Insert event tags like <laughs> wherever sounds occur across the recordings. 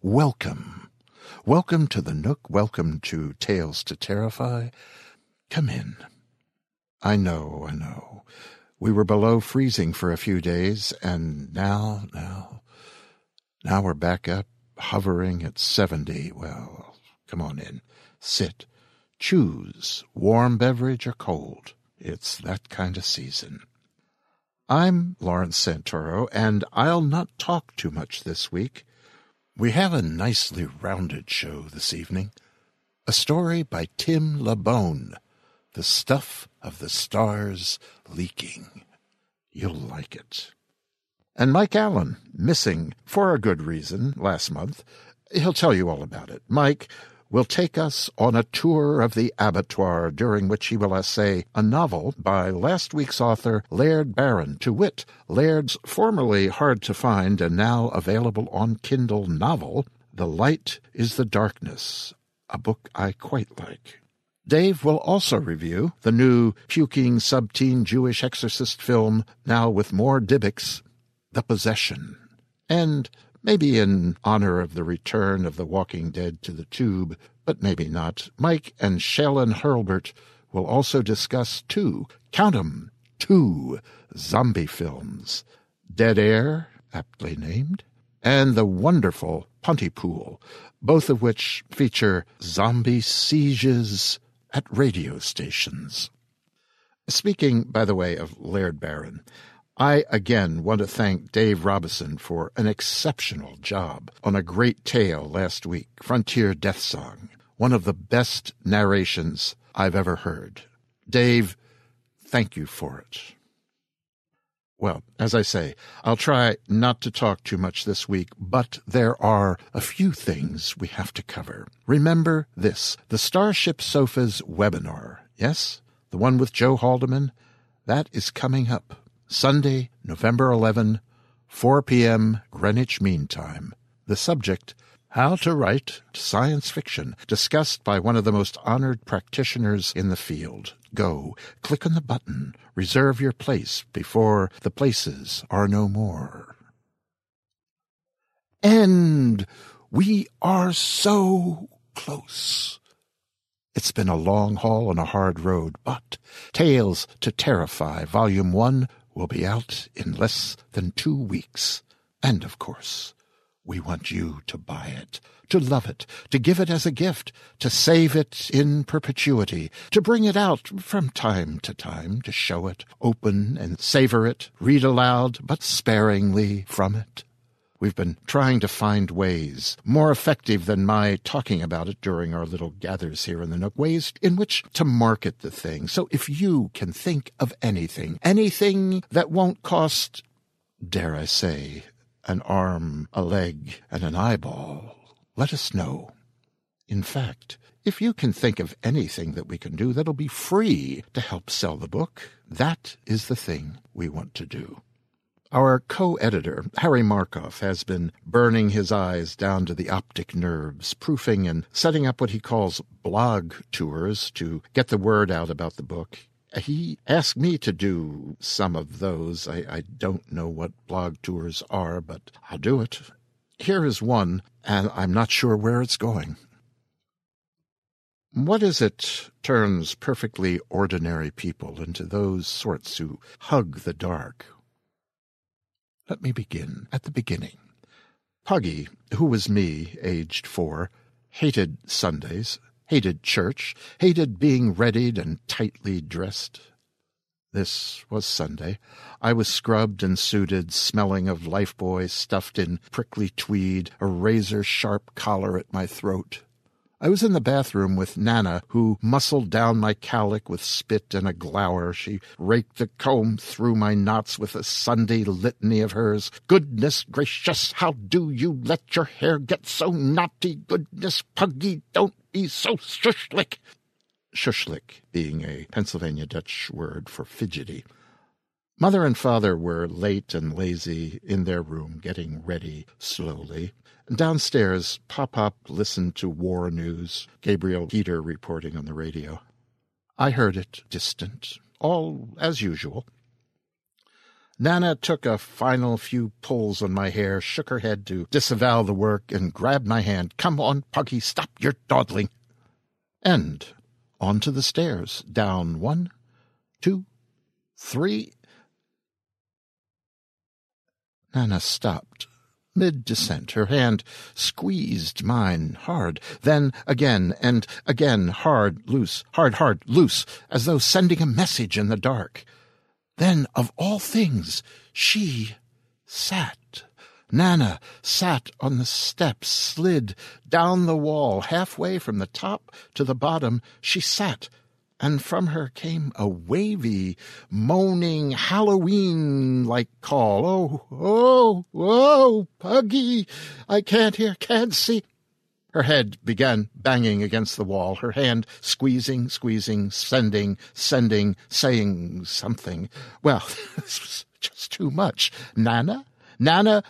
Welcome. Welcome to the Nook. Welcome to Tales to Terrify. Come in. I know, I know. We were below freezing for a few days, and now, now, now we're back up, hovering at 70. Well, come on in. Sit. Choose warm beverage or cold. It's that kind of season. I'm Lawrence Santoro, and I'll not talk too much this week. We have a nicely rounded show this evening. A story by Tim Lebbon, The Stuff of the Stars Leaking. You'll like it. And Mike Allen, missing for a good reason last month. He'll tell you all about it. Mike, will take us on a tour of the abattoir, during which he will essay a novel by last week's author Laird Barron, to wit, Laird's formerly hard to find and now available on Kindle novel, The Light is the Darkness, a book I quite like. Dave will also review the new puking subteen Jewish exorcist film, now with more Dybbuk's, The Possession, and maybe in honor of the return of the Walking Dead to the tube, but maybe not. Mike and Shailen Hurlbert will also discuss two, count 'em, two zombie films Dead Air, aptly named, and the wonderful Pontypool, both of which feature zombie sieges at radio stations. Speaking, by the way, of Laird Barron, I again want to thank Dave Robison for an exceptional job on a great tale last week, Frontier Death Song, one of the best narrations I've ever heard. Dave, thank you for it. Well, as I say, I'll try not to talk too much this week, but there are a few things we have to cover. Remember this the Starship Sofas webinar, yes? The one with Joe Haldeman? That is coming up Sunday, November 11, 4 p.m. Greenwich Mean Time. The subject how to Write Science Fiction, discussed by one of the most honored practitioners in the field. Go, click on the button, reserve your place before the places are no more. And we are so close. It's been a long haul and a hard road, but Tales to Terrify, Volume 1, will be out in less than two weeks. And, of course, we want you to buy it, to love it, to give it as a gift, to save it in perpetuity, to bring it out from time to time, to show it, open and savor it, read aloud, but sparingly from it. We've been trying to find ways, more effective than my talking about it during our little gathers here in the Nook, ways in which to market the thing. So if you can think of anything, anything that won't cost, dare I say, an arm, a leg, and an eyeball, let us know. In fact, if you can think of anything that we can do that'll be free to help sell the book, that is the thing we want to do. Our co editor, Harry Markov, has been burning his eyes down to the optic nerves, proofing and setting up what he calls blog tours to get the word out about the book. He asked me to do some of those. I, I don't know what blog tours are, but I'll do it. Here is one, and I'm not sure where it's going. What is it turns perfectly ordinary people into those sorts who hug the dark, let me begin at the beginning. Puggy, who was me, aged four, hated Sundays, hated church, hated being readied and tightly dressed. This was Sunday. I was scrubbed and suited, smelling of lifebuoy stuffed in prickly tweed, a razor sharp collar at my throat. I was in the bathroom with Nana, who muscled down my calic with spit and a glower. She raked the comb through my knots with a Sunday litany of hers. Goodness gracious, how do you let your hair get so knotty? Goodness, Puggy, don't be so shushlick. Shushlick being a Pennsylvania Dutch word for fidgety. Mother and father were late and lazy in their room, getting ready slowly. Downstairs, Pop Pop listened to war news, Gabriel Heatter reporting on the radio. I heard it, distant, all as usual. Nana took a final few pulls on my hair, shook her head to disavow the work, and grabbed my hand. Come on, Puggy, stop your dawdling. And on to the stairs, down one, two, three. Nana stopped mid descent, her hand squeezed mine hard, then again and again hard, loose, hard, hard, loose, as though sending a message in the dark. Then, of all things, she sat. Nana sat on the steps, slid down the wall, halfway from the top to the bottom. She sat, and from her came a wavy, moaning, Halloween like call. Oh, oh, oh, Puggy, I can't hear, can't see. Her head began banging against the wall, her hand squeezing, squeezing, sending, sending, saying something. Well, this <laughs> was just too much. Nana? Nana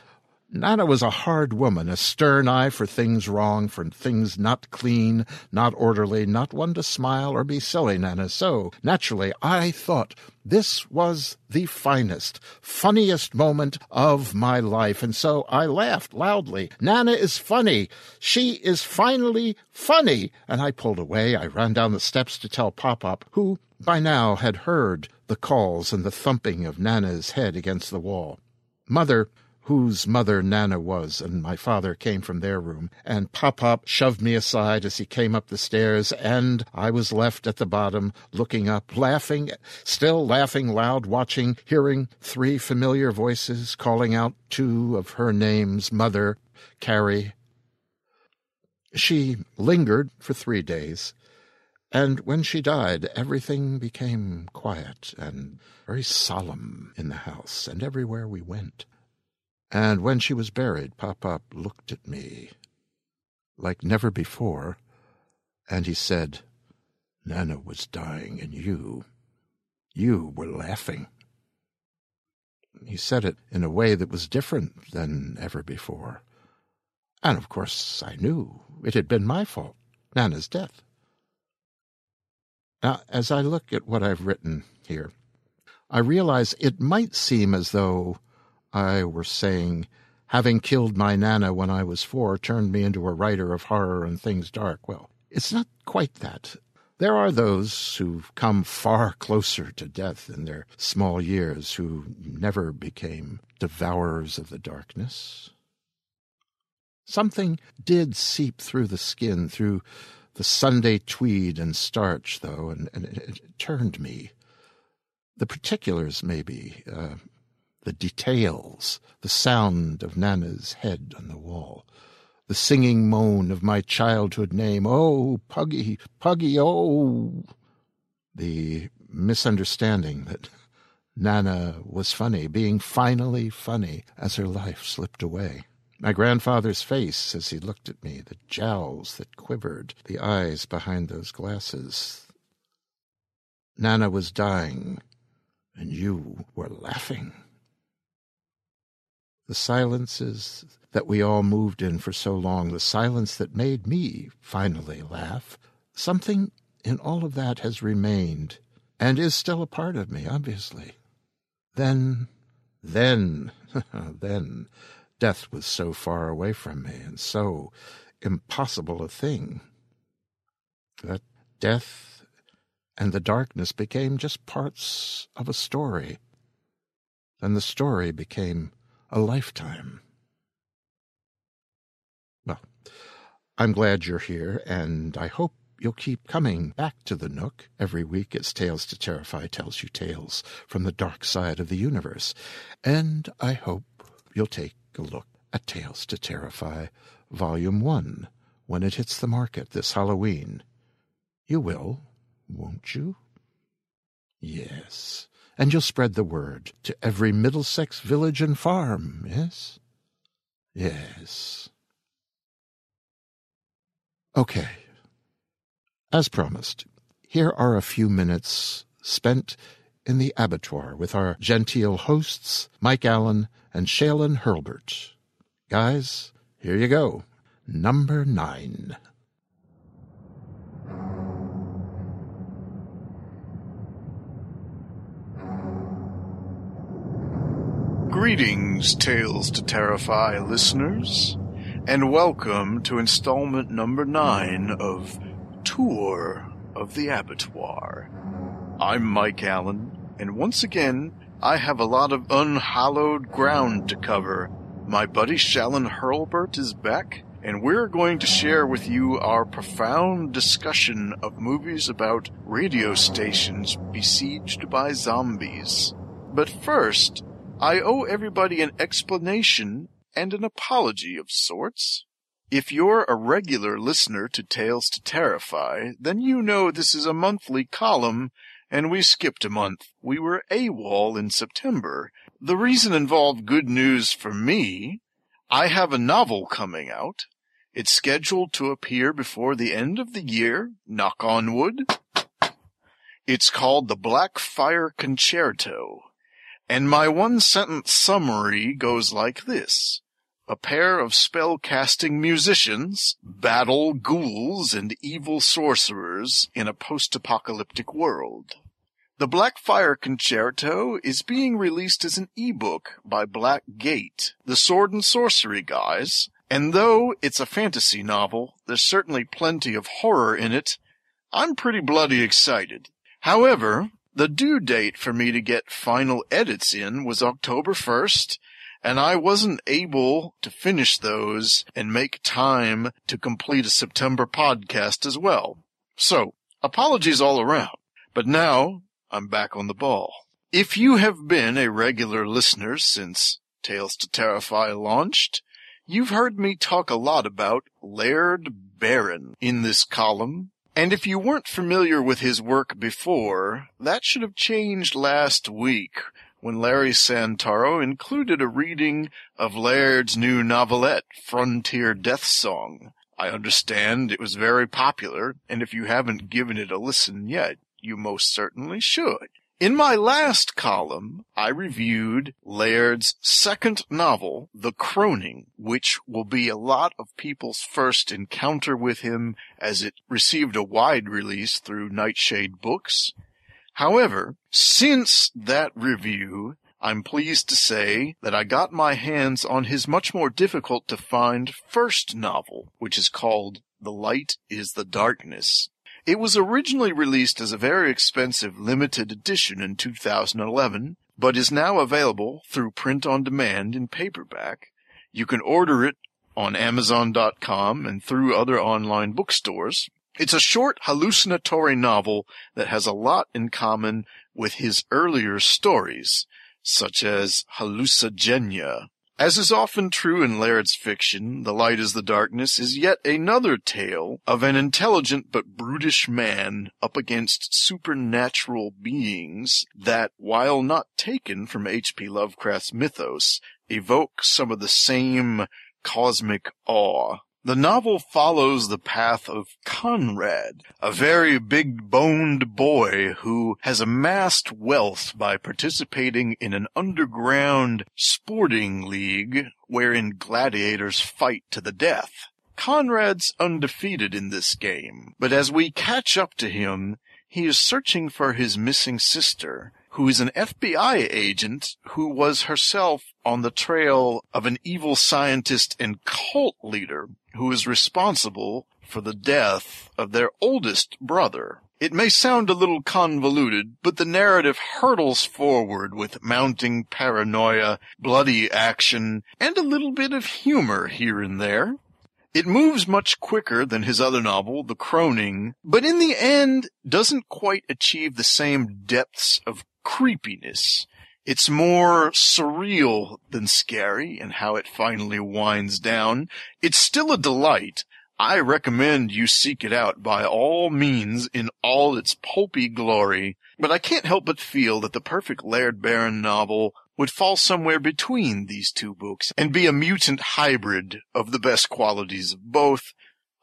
Nana was a hard woman, a stern eye for things wrong, for things not clean, not orderly, not one to smile or be silly, Nana. So, naturally, I thought this was the finest, funniest moment of my life, and so I laughed loudly. Nana is funny. She is finally funny. And I pulled away. I ran down the steps to tell Pop Pop, who by now had heard the calls and the thumping of Nana's head against the wall. Mother whose mother Nana was, and my father came from their room, and Pop Pop shoved me aside as he came up the stairs, and I was left at the bottom, looking up, laughing, still laughing loud, watching, hearing three familiar voices calling out two of her names, Mother, Carrie. She lingered for three days, and when she died, everything became quiet and very solemn in the house and everywhere we went. And when she was buried, Pop Pop looked at me like never before, and he said, Nana was dying, and you, you were laughing. He said it in a way that was different than ever before. And of course I knew it had been my fault, Nana's death. Now, as I look at what I've written here, I realize it might seem as though I were saying, having killed my Nana when I was four turned me into a writer of horror and things dark. Well, it's not quite that. There are those who've come far closer to death in their small years who never became devourers of the darkness. Something did seep through the skin, through the Sunday tweed and starch, though, and, and it, it turned me. The particulars, maybe. Uh, the details, the sound of Nana's head on the wall, the singing moan of my childhood name, oh, Puggy, Puggy, oh, the misunderstanding that Nana was funny, being finally funny as her life slipped away. My grandfather's face as he looked at me, the jowls that quivered, the eyes behind those glasses. Nana was dying, and you were laughing. The silences that we all moved in for so long, the silence that made me finally laugh, something in all of that has remained and is still a part of me, obviously. Then, then, <laughs> then, death was so far away from me and so impossible a thing that death and the darkness became just parts of a story. Then the story became a lifetime. Well, I'm glad you're here, and I hope you'll keep coming back to the Nook every week as Tales to Terrify tells you tales from the dark side of the universe. And I hope you'll take a look at Tales to Terrify Volume 1 when it hits the market this Halloween. You will, won't you? Yes. And you'll spread the word to every Middlesex village and farm, yes? Yes. Okay. As promised, here are a few minutes spent in the abattoir with our genteel hosts, Mike Allen and Shaylin Hurlbert. Guys, here you go. Number nine. Greetings, Tales to Terrify listeners, and welcome to installment number nine of Tour of the Abattoir. I'm Mike Allen, and once again, I have a lot of unhallowed ground to cover. My buddy Shallon Hurlbert is back, and we're going to share with you our profound discussion of movies about radio stations besieged by zombies. But first, I owe everybody an explanation and an apology of sorts. If you're a regular listener to Tales to Terrify, then you know this is a monthly column, and we skipped a month. We were AWOL in September. The reason involved good news for me. I have a novel coming out. It's scheduled to appear before the end of the year, knock on wood. It's called The Black Fire Concerto. And my one sentence summary goes like this. A pair of spell-casting musicians battle ghouls and evil sorcerers in a post-apocalyptic world. The Blackfire Concerto is being released as an ebook by Black Gate, the sword and sorcery guys, and though it's a fantasy novel, there's certainly plenty of horror in it. I'm pretty bloody excited. However, the due date for me to get final edits in was October 1st, and I wasn't able to finish those and make time to complete a September podcast as well. So, apologies all around. But now, I'm back on the ball. If you have been a regular listener since Tales to Terrify launched, you've heard me talk a lot about Laird Barron in this column and if you weren't familiar with his work before, that should have changed last week when Larry Santoro included a reading of Laird's new novelette, Frontier Death Song. I understand it was very popular, and if you haven't given it a listen yet, you most certainly should. In my last column, I reviewed Laird's second novel, The Croning, which will be a lot of people's first encounter with him as it received a wide release through Nightshade Books. However, since that review, I'm pleased to say that I got my hands on his much more difficult to find first novel, which is called The Light is the Darkness. It was originally released as a very expensive limited edition in 2011, but is now available through print on demand in paperback. You can order it on Amazon.com and through other online bookstores. It's a short hallucinatory novel that has a lot in common with his earlier stories. such as hallucigenia. As is often true in Laird's fiction, The Light is the Darkness is yet another tale of an intelligent but brutish man up against supernatural beings that, while not taken from H.P. Lovecraft's mythos, evoke some of the same cosmic awe. The novel follows the path of Conrad, a very big boned boy who has amassed wealth by participating in an underground sporting league wherein gladiators fight to the death. Conrad's undefeated in this game, but as we catch up to him, he is searching for his missing sister, who is an FBI agent who was herself on the trail of an evil scientist and cult leader who is responsible for the death of their oldest brother. It may sound a little convoluted, but the narrative hurtles forward with mounting paranoia, bloody action, and a little bit of humor here and there. It moves much quicker than his other novel, The Croning, but in the end doesn't quite achieve the same depths of creepiness. It's more surreal than scary in how it finally winds down. It's still a delight. I recommend you seek it out by all means in all its pulpy glory, but I can't help but feel that the perfect Laird Barron novel would fall somewhere between these two books and be a mutant hybrid of the best qualities of both.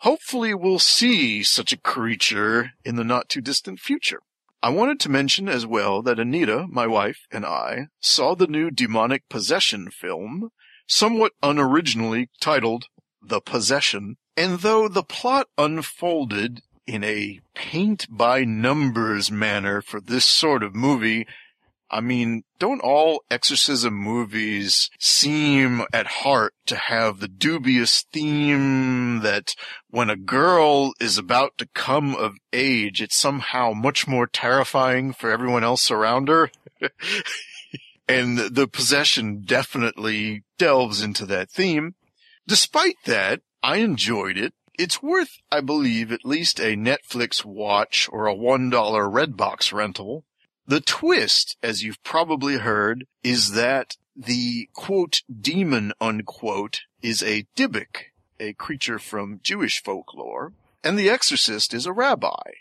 Hopefully we'll see such a creature in the not too distant future. I wanted to mention as well that Anita, my wife, and I saw the new demonic possession film, somewhat unoriginally titled The Possession, and though the plot unfolded in a paint by numbers manner for this sort of movie, I mean, don't all exorcism movies seem at heart to have the dubious theme that when a girl is about to come of age, it's somehow much more terrifying for everyone else around her? <laughs> and the possession definitely delves into that theme. Despite that, I enjoyed it. It's worth, I believe, at least a Netflix watch or a $1 Redbox rental. The twist, as you've probably heard, is that the quote demon unquote is a Dybbuk, a creature from Jewish folklore, and the exorcist is a rabbi.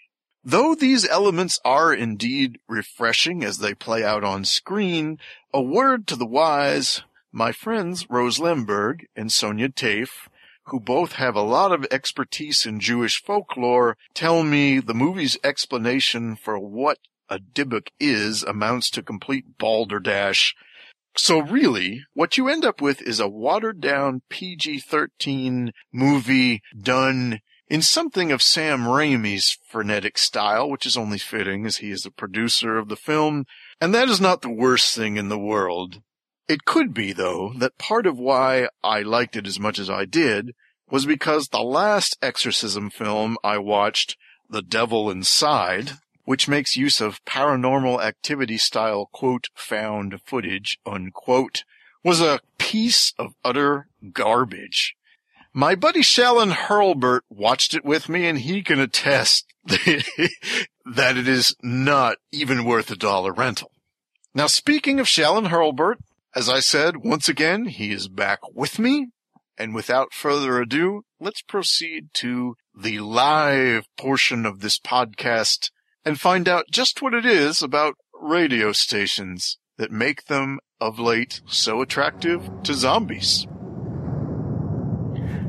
Though these elements are indeed refreshing as they play out on screen, a word to the wise, my friends Rose Lemberg and Sonya Taaffe, who both have a lot of expertise in Jewish folklore, tell me the movie's explanation for what a Dybbuk is amounts to complete balderdash. So really, what you end up with is a watered down PG-13 movie done in something of Sam Raimi's frenetic style, which is only fitting as he is the producer of the film, and that is not the worst thing in the world. It could be, though, that part of why I liked it as much as I did was because the last exorcism film I watched, The Devil Inside, which makes use of paranormal activity style quote found footage unquote was a piece of utter garbage. My buddy Shallon Hurlbert watched it with me and he can attest <laughs> that it is not even worth a dollar rental. Now speaking of Shallon Hurlbert, as I said, once again, he is back with me. And without further ado, let's proceed to the live portion of this podcast and find out just what it is about radio stations that make them of late so attractive to zombies.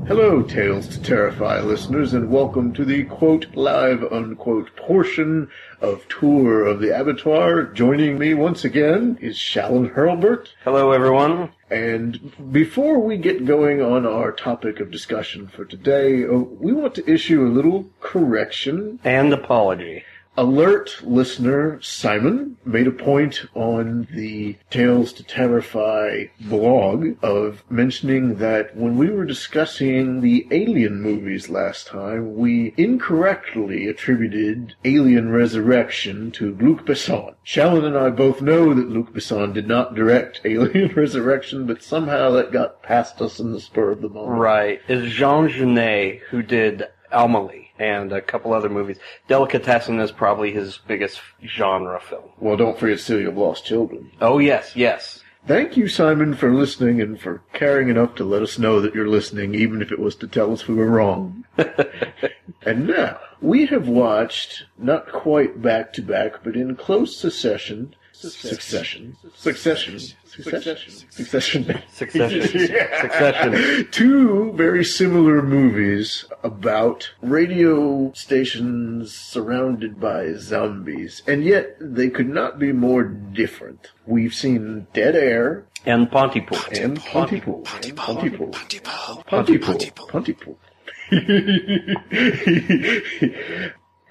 Hello, Tales to Terrify listeners, and welcome to the quote live unquote portion of Tour of the Abattoir. Joining me once again is Shallon Hurlbert. Hello, everyone. And before we get going on our topic of discussion for today, uh, we want to issue a little correction And apology. Alert listener Simon made a point on the Tales to Terrify blog of mentioning that when we were discussing the Alien movies last time, we incorrectly attributed Alien Resurrection to Luc Besson. Shallon and I both know that Luc Besson did not direct <laughs> Alien Resurrection, but somehow that got past us in the spur of the moment. Right. It's Jean Jeunet who did Amelie. And a couple other movies. Delicatessen is probably his biggest genre film. Well, don't forget of Lost Children. Oh yes, yes. Thank you, Simon, for listening and for caring enough to let us know that you're listening, even if it was to tell us we were wrong. <laughs> and now, we have watched, not quite back to back, but in close succession, succession, succession, succession, succession, Succession. <laughs> Succession. Two very similar movies about radio stations surrounded by zombies, and yet they could not be more different. We've seen Dead Air And Pontypool. and Pontypool. Pontypool. Pontypool. Pontypool. Pontypool. Pontypool.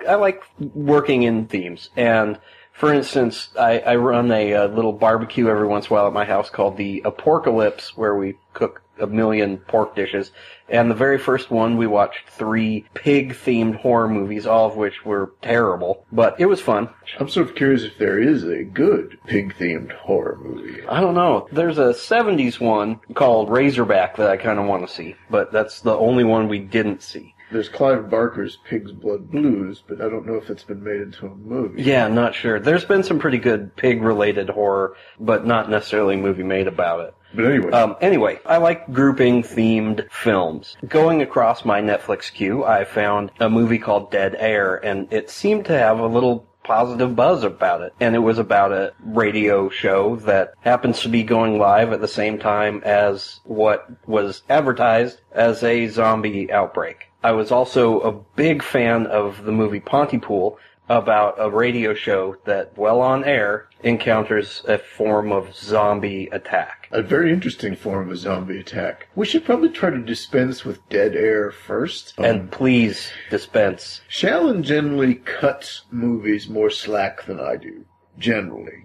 I like working in themes. And for instance, I, I run a, uh little barbecue every once in a while at my house called the Apocalypse, where we cook a million pork dishes. And the very first one, we watched three pig-themed horror movies, all of which were terrible, but it was fun. I'm sort of curious if there is a good pig-themed horror movie. I don't know. There's a 70s one called Razorback that I kind of want to see, but that's the only one we didn't see. There's Clive Barker's Pig's Blood Blues, but I don't know if it's been made into a movie. Yeah, not sure. There's been some pretty good pig-related horror, but not necessarily a movie made about it. But anyway, Um, anyway, I like grouping themed films. Going across my Netflix queue, I found a movie called Dead Air, and it seemed to have a little positive buzz about it. And it was about a radio show that happens to be going live at the same time as what was advertised as a zombie outbreak. I was also a big fan of the movie Pontypool about a radio show that, while on air, encounters a form of zombie attack. a very interesting form of a zombie attack. We should probably try to dispense with Dead Air first. Um, and please dispense. Shallon generally cuts movies more slack than I do, generally.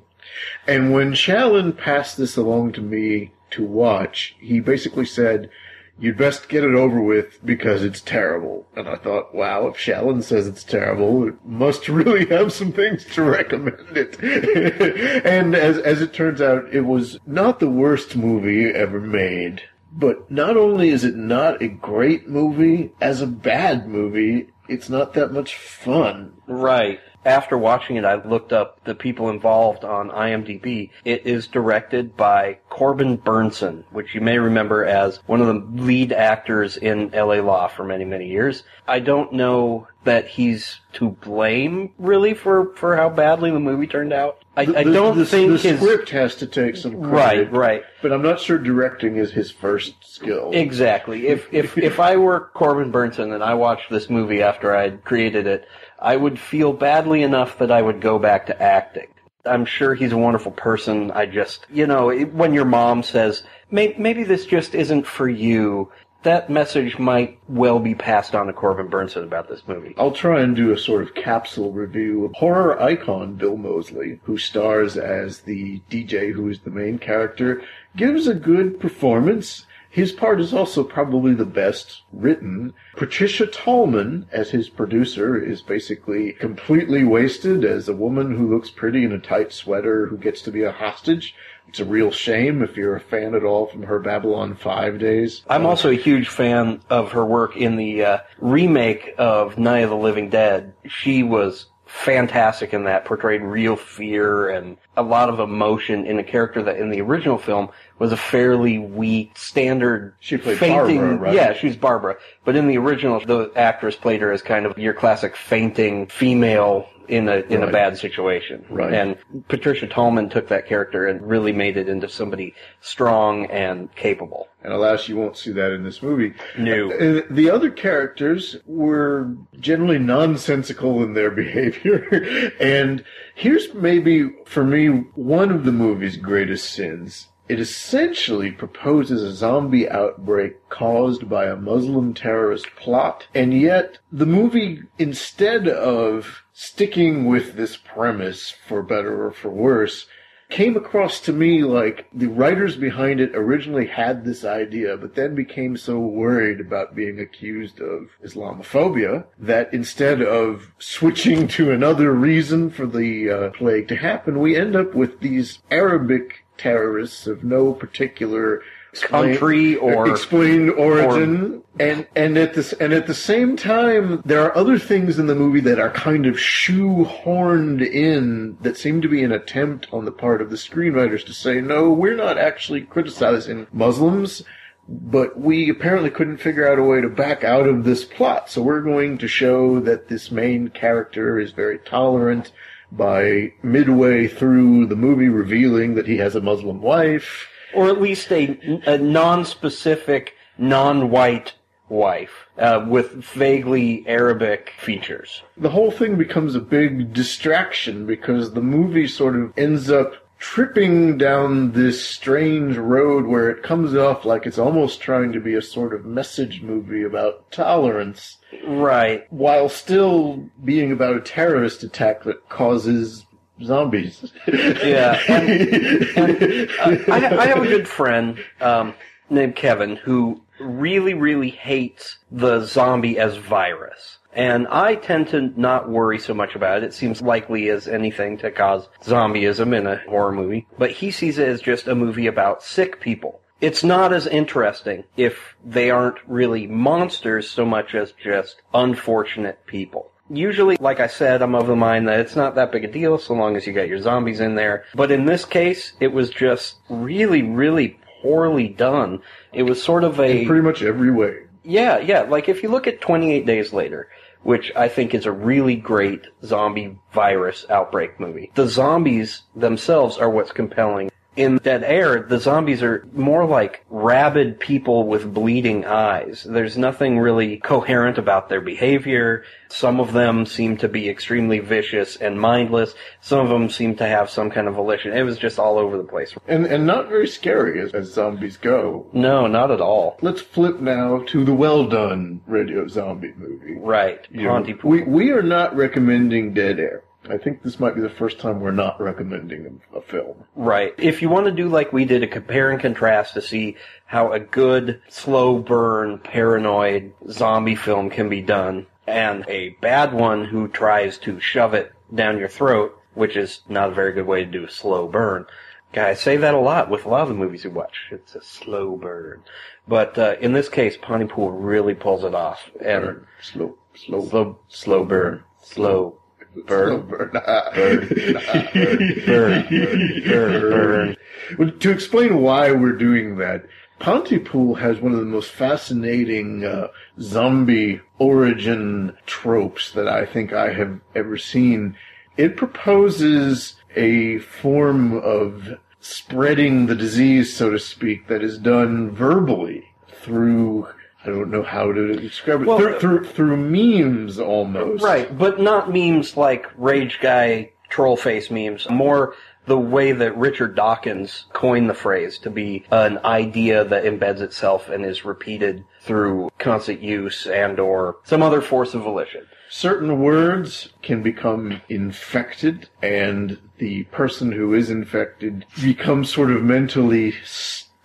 And when Shallon passed this along to me to watch, he basically said, You'd best get it over with because it's terrible. And I thought, wow, if Shallon says it's terrible, it must really <laughs> have some things to recommend it. <laughs> and as, as it turns out, it was not the worst movie ever made. But not only is it not a great movie, as a bad movie, it's not that much fun. Right. After watching it, I looked up the people involved on IMDb. It is directed by Corbin Bernsen, which you may remember as one of the lead actors in LA Law for many, many years. I don't know that he's to blame, really, for, for how badly the movie turned out. I, I don't the, think the his... script has to take some credit. Right, right. But I'm not sure directing is his first skill. Exactly. If if if I were Corbin Bernsen and I watched this movie after I'd created it, I would feel badly enough that I would go back to acting. I'm sure he's a wonderful person. I just, you know, when your mom says, maybe this just isn't for you, that message might well be passed on to Corbin Bernsen about this movie. I'll try and do a sort of capsule review of horror icon Bill Moseley, who stars as the DJ who is the main character, gives a good performance. His part is also probably the best written. Patricia Tallman, as his producer, is basically completely wasted as a woman who looks pretty in a tight sweater who gets to be a hostage. It's a real shame if you're a fan at all from her Babylon 5 days. I'm also a huge fan of her work in the uh, remake of Night of the Living Dead. She was fantastic in that, portrayed real fear and a lot of emotion in a character that in the original film was a fairly weak, standard She played fainting. Barbara, right? Yeah, she's Barbara. But in the original, the actress played her as kind of your classic fainting female in a in a bad situation. Right. And Patricia Tallman took that character and really made it into somebody strong and capable. And alas, you won't see that in this movie. No. Uh, The other characters were generally nonsensical in their <laughs> behavior. and here's maybe, for me, one of the movie's greatest sins. It essentially proposes a zombie outbreak caused by a Muslim terrorist plot, and yet the movie, instead of sticking with this premise, for better or for worse, came across to me like the writers behind it originally had this idea, but then became so worried about being accused of Islamophobia that instead of switching to another reason for the uh, plague to happen, we end up with these Arabic terrorists of no particular country or explain origin. and and at this and at the same time there are other things in the movie that are kind of shoehorned in that seem to be an attempt on the part of the screenwriters to say no we're not actually criticizing muslims but we apparently couldn't figure out a way to back out of this plot. So we're going to show that this main character is very tolerant by midway through the movie revealing that he has a muslim wife or at least a, a non-specific, non-white wife uh, with vaguely Arabic features. the whole thing becomes a big distraction because the movie sort of ends up tripping down this strange road where it comes off like it's almost trying to be a sort of message movie about tolerance Right. while still being about a terrorist attack that causes zombies. Yeah. And, and, uh, I, I have a good friend um, named Kevin who really, really hates the zombie as virus. And I tend to not worry so much about it. It seems likely as anything to cause zombieism in a horror movie. But he sees it as just a movie about sick people. It's not as interesting if they aren't really monsters so much as just unfortunate people. Usually, like I said, I'm of the mind that it's not that big a deal so long as you got your zombies in there. But in this case, it was just really, really poorly done. It was sort of a in pretty much every way. yeah, yeah. Like if you look at 28 Days Later, which I think is a really great zombie virus outbreak movie, the zombies themselves are what's compelling. In Dead Air, the zombies are more like rabid people with bleeding eyes. There's nothing really coherent about their behavior. Some of them seem to be extremely vicious and mindless. Some of them seem to have some kind of volition. It was just all over the place. And and not very scary as, as zombies go. No, not at all. Let's flip now to the well done radio zombie movie. Right. You know, we we are not recommending Dead Air. I think this might be the first time we're not recommending a, a film. Right. If you want to do like we did, a compare and contrast to see how a good, slow burn, paranoid zombie film can be done, and a bad one who tries to shove it down your throat, which is not a very good way to do a slow burn. Guy, I say that a lot with a lot of the movies we watch. It's a slow burn. But uh, in this case, Pontypool really pulls it off. And Burn. Slow, slow, slow, slow burn. Slow <laughs> burn. burn. Burn, burn, burn. Well, to explain why we're doing that, Pontypool has one of the most fascinating uh, zombie origin tropes that I think I have ever seen. It proposes a form of spreading the disease, so to speak, that is done verbally through. I don't know how to describe it. Well, through, through through memes almost. Right, but not memes like Rage Guy troll face memes. More the way that Richard Dawkins coined the phrase to be an idea that embeds itself and is repeated through constant use and or some other force of volition. certain words can become infected and the person who is infected becomes sort of mentally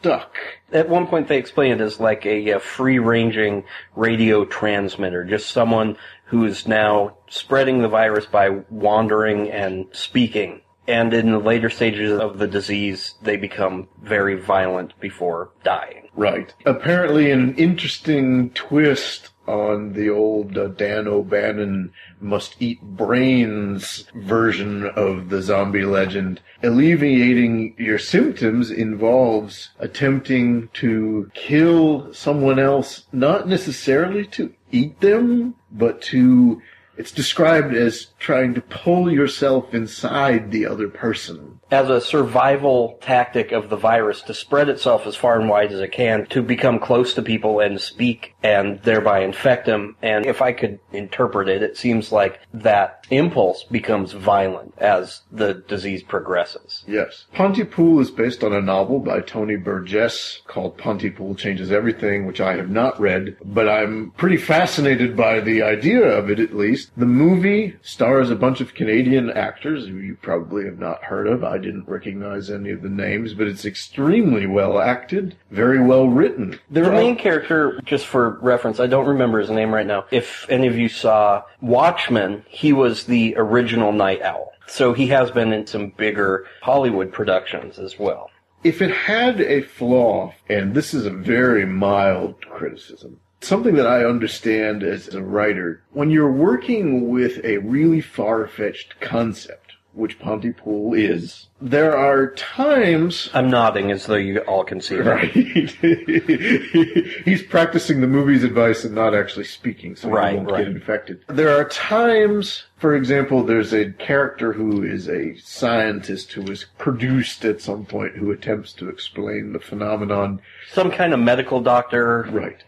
stuck. At one point, they explain it as like a, uh free-ranging radio transmitter, just someone who is now spreading the virus by wandering and speaking. And in the later stages of the disease, they become very violent before dying. Right. Apparently, in an interesting twist on the old uh, Dan O'Bannon must eat brains version of the zombie legend. Alleviating your symptoms involves attempting to kill someone else, not necessarily to eat them, but to it's described as trying to pull yourself inside the other person. As a survival tactic of the virus to spread itself as far and wide as it can, to become close to people and speak and thereby infect them. And if I could interpret it, it seems like that impulse becomes violent as the disease progresses. Yes. Pontypool is based on a novel by Tony Burgess called Pontypool Changes Everything, which I have not read, but I'm pretty fascinated by the idea of it at least. The movie stars a bunch of Canadian actors who you probably have not heard of. I didn't recognize any of the names, but it's extremely well acted, very well written. There The are main character, just for reference, I don't remember his name right now. If any of you saw Watchmen, he was the original Night Owl. So he has been in some bigger Hollywood productions as well. if it had a flaw, and this is a very mild criticism, something that I understand as a writer, when you're working with a really far-fetched concept, which Pontypool is, there are times I'm nodding as though you all can see. Right. <laughs> He's practicing the movie's advice and not actually speaking, so Right, he won't right. get infected. There are times, for example, there's a character who is a scientist who is produced at some point who attempts to explain the phenomenon Some kind of medical doctor. Right.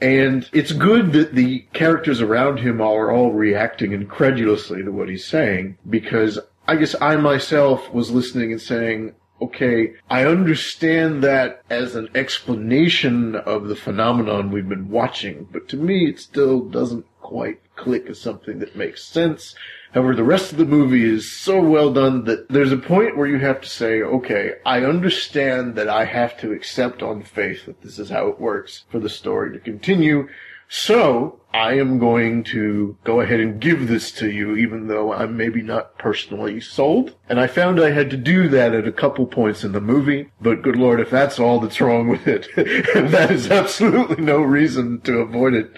And it's good that the characters around him are all reacting incredulously to what he's saying because I guess I myself was listening and saying, okay, I understand that as an explanation of the phenomenon we've been watching, but to me it still doesn't quite click as something that makes sense. However, the rest of the movie is so well done that there's a point where you have to say, okay, I understand that I have to accept on faith that this is how it works for the story to continue. So, I am going to go ahead and give this to you, even though I'm maybe not personally sold. And I found I had to do that at a couple points in the movie, but good lord, if that's all that's wrong with it, <laughs> that is absolutely no reason to avoid it.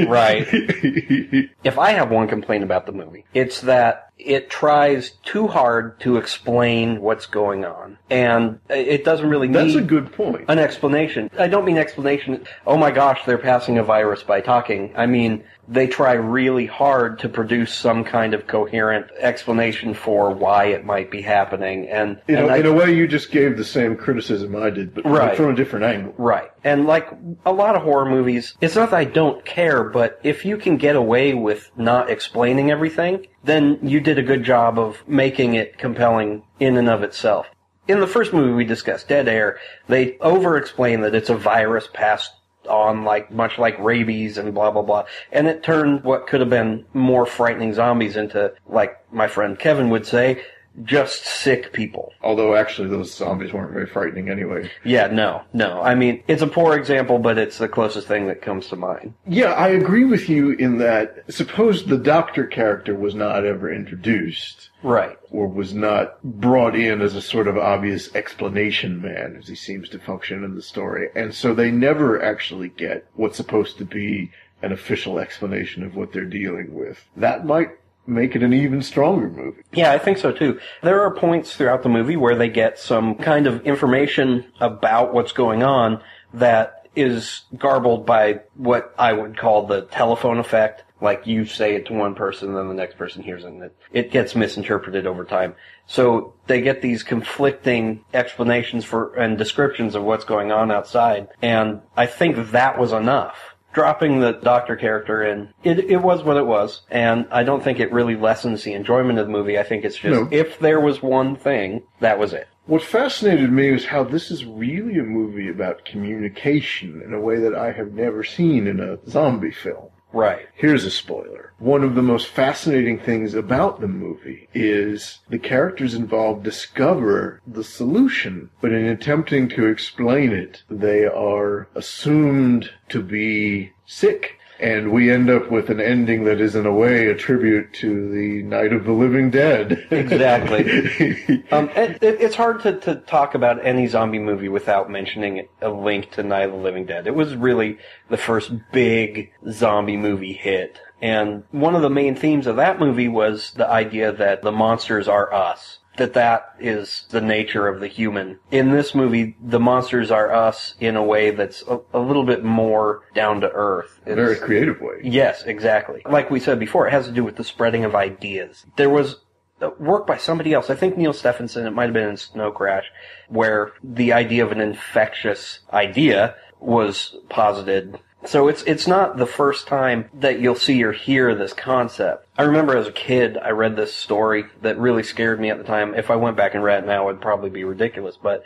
<laughs> Right. If I have one complaint about the movie, it's that it tries too hard to explain what's going on. And it doesn't really That's a good point. an explanation. I don't mean explanation, oh my gosh, they're passing a virus by talking. I mean, they try really hard to produce some kind of coherent explanation for why it might be happening. And, You know, and I- in a way, you just gave the same criticism I did, but Right. from a different angle. Right. And like a lot of horror movies, it's not that I don't care, but if you can get away with not explaining everything, then you did a good job of making it compelling in and of itself. In the first movie we discussed, Dead Air, they over explain that it's a virus passed on like much like rabies and blah blah blah. And it turned what could have been more frightening zombies into like my friend Kevin would say, just sick people. Although, actually, those zombies weren't very frightening anyway. Yeah, no, no. I mean, it's a poor example, but it's the closest thing that comes to mind. Yeah, I agree with you in that suppose the doctor character was not ever introduced. Right. Or was not brought in as a sort of obvious explanation man, as he seems to function in the story. And so they never actually get what's supposed to be an official explanation of what they're dealing with. That might make it an even stronger movie. Yeah, I think so too. There are points throughout the movie where they get some kind of information about what's going on that is garbled by what I would call the telephone effect. Like you say it to one person, then the next person hears it, and it, it gets misinterpreted over time. So they get these conflicting explanations for and descriptions of what's going on outside, and I think that was enough dropping the doctor character in, it, it was what it was, and I don't think it really lessens the enjoyment of the movie. I think it's just, No. if there was one thing, that was it. What fascinated me was how this is really a movie about communication in a way that I have never seen in a zombie film. Right. Here's a spoiler. One of the most fascinating things about the movie is the characters involved discover the solution, but in attempting to explain it, they are assumed to be sick. And we end up with an ending that is in a way a tribute to the Night of the Living Dead. Exactly. <laughs> um, it, it, it's hard to, to talk about any zombie movie without mentioning a link to Night of the Living Dead. It was really the first big zombie movie hit. And one of the main themes of that movie was the idea that the monsters are us. That that is the nature of the human. In this movie, the monsters are us in a way that's a, a little bit more down to earth. a very creative way. Yes, exactly. Like we said before, it has to do with the spreading of ideas. There was uh, work by somebody else. I think Neal Stephenson. It might have been in Snow Crash, where the idea of an infectious idea was posited. So it's it's not the first time that you'll see or hear this concept. I remember as a kid, I read this story that really scared me at the time. If I went back and read it now, it'd probably be ridiculous. But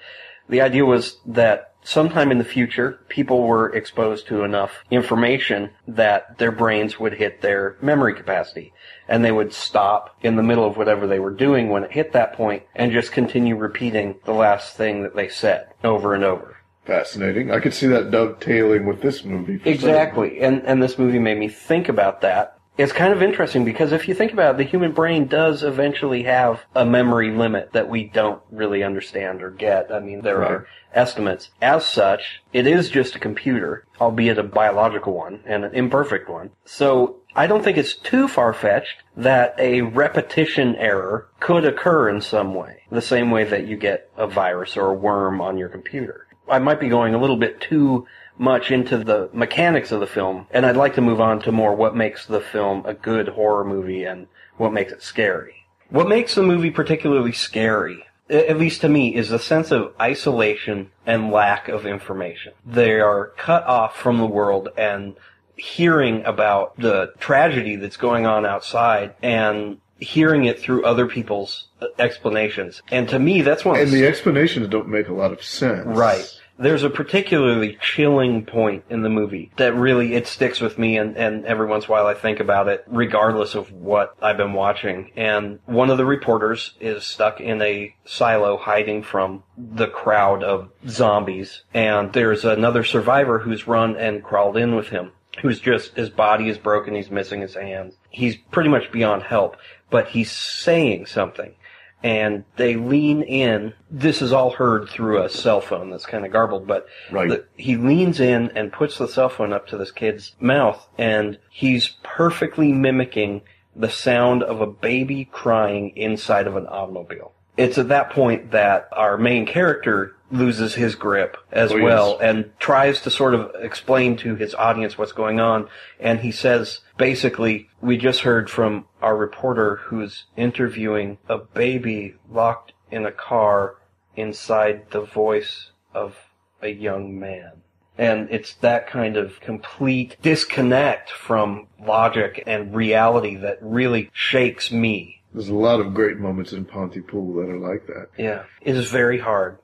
the idea was that sometime in the future, people were exposed to enough information that their brains would hit their memory capacity. And they would stop in the middle of whatever they were doing when it hit that point and just continue repeating the last thing that they said over and over. Fascinating. I could see that dovetailing with this movie. for Exactly. And, and this movie made me think about that. It's kind of interesting because if you think about it, the human brain does eventually have a memory limit that we don't really understand or get. I mean, there Right. are estimates. As such, it is just a computer, albeit a biological one and an imperfect one. So I don't think it's too far-fetched that a repetition error could occur in some way, the same way that you get a virus or a worm on your computer. I might be going a little bit too much into the mechanics of the film, and I'd like to move on to more what makes the film a good horror movie and what makes it scary. What makes the movie particularly scary, at least to me, is the sense of isolation and lack of information. They are cut off from the world and hearing about the tragedy that's going on outside and hearing it through other people's uh, explanations. And to me, that's one of And the explanations don't make a lot of sense. Right. There's a particularly chilling point in the movie that really it sticks with me and, and every once in a while I think about it regardless of what I've been watching. And one of the reporters is stuck in a silo hiding from the crowd of zombies and there's another survivor who's run and crawled in with him. Who's just, his body is broken, he's missing his hands. He's pretty much beyond help, but he's saying something and they lean in. This is all heard through a cell phone that's kind of garbled, but Right. the- he leans in and puts the cell phone up to this kid's mouth, and he's perfectly mimicking the sound of a baby crying inside of an automobile. It's at that point that our main character loses his grip as Oh, yes. well and tries to sort of explain to his audience what's going on. And he says, basically, we just heard from our reporter who's interviewing a baby locked in a car inside the voice of a young man. And it's that kind of complete disconnect from logic and reality that really shakes me. There's a lot of great moments in Pontypool that are like that. Yeah. It is very hard to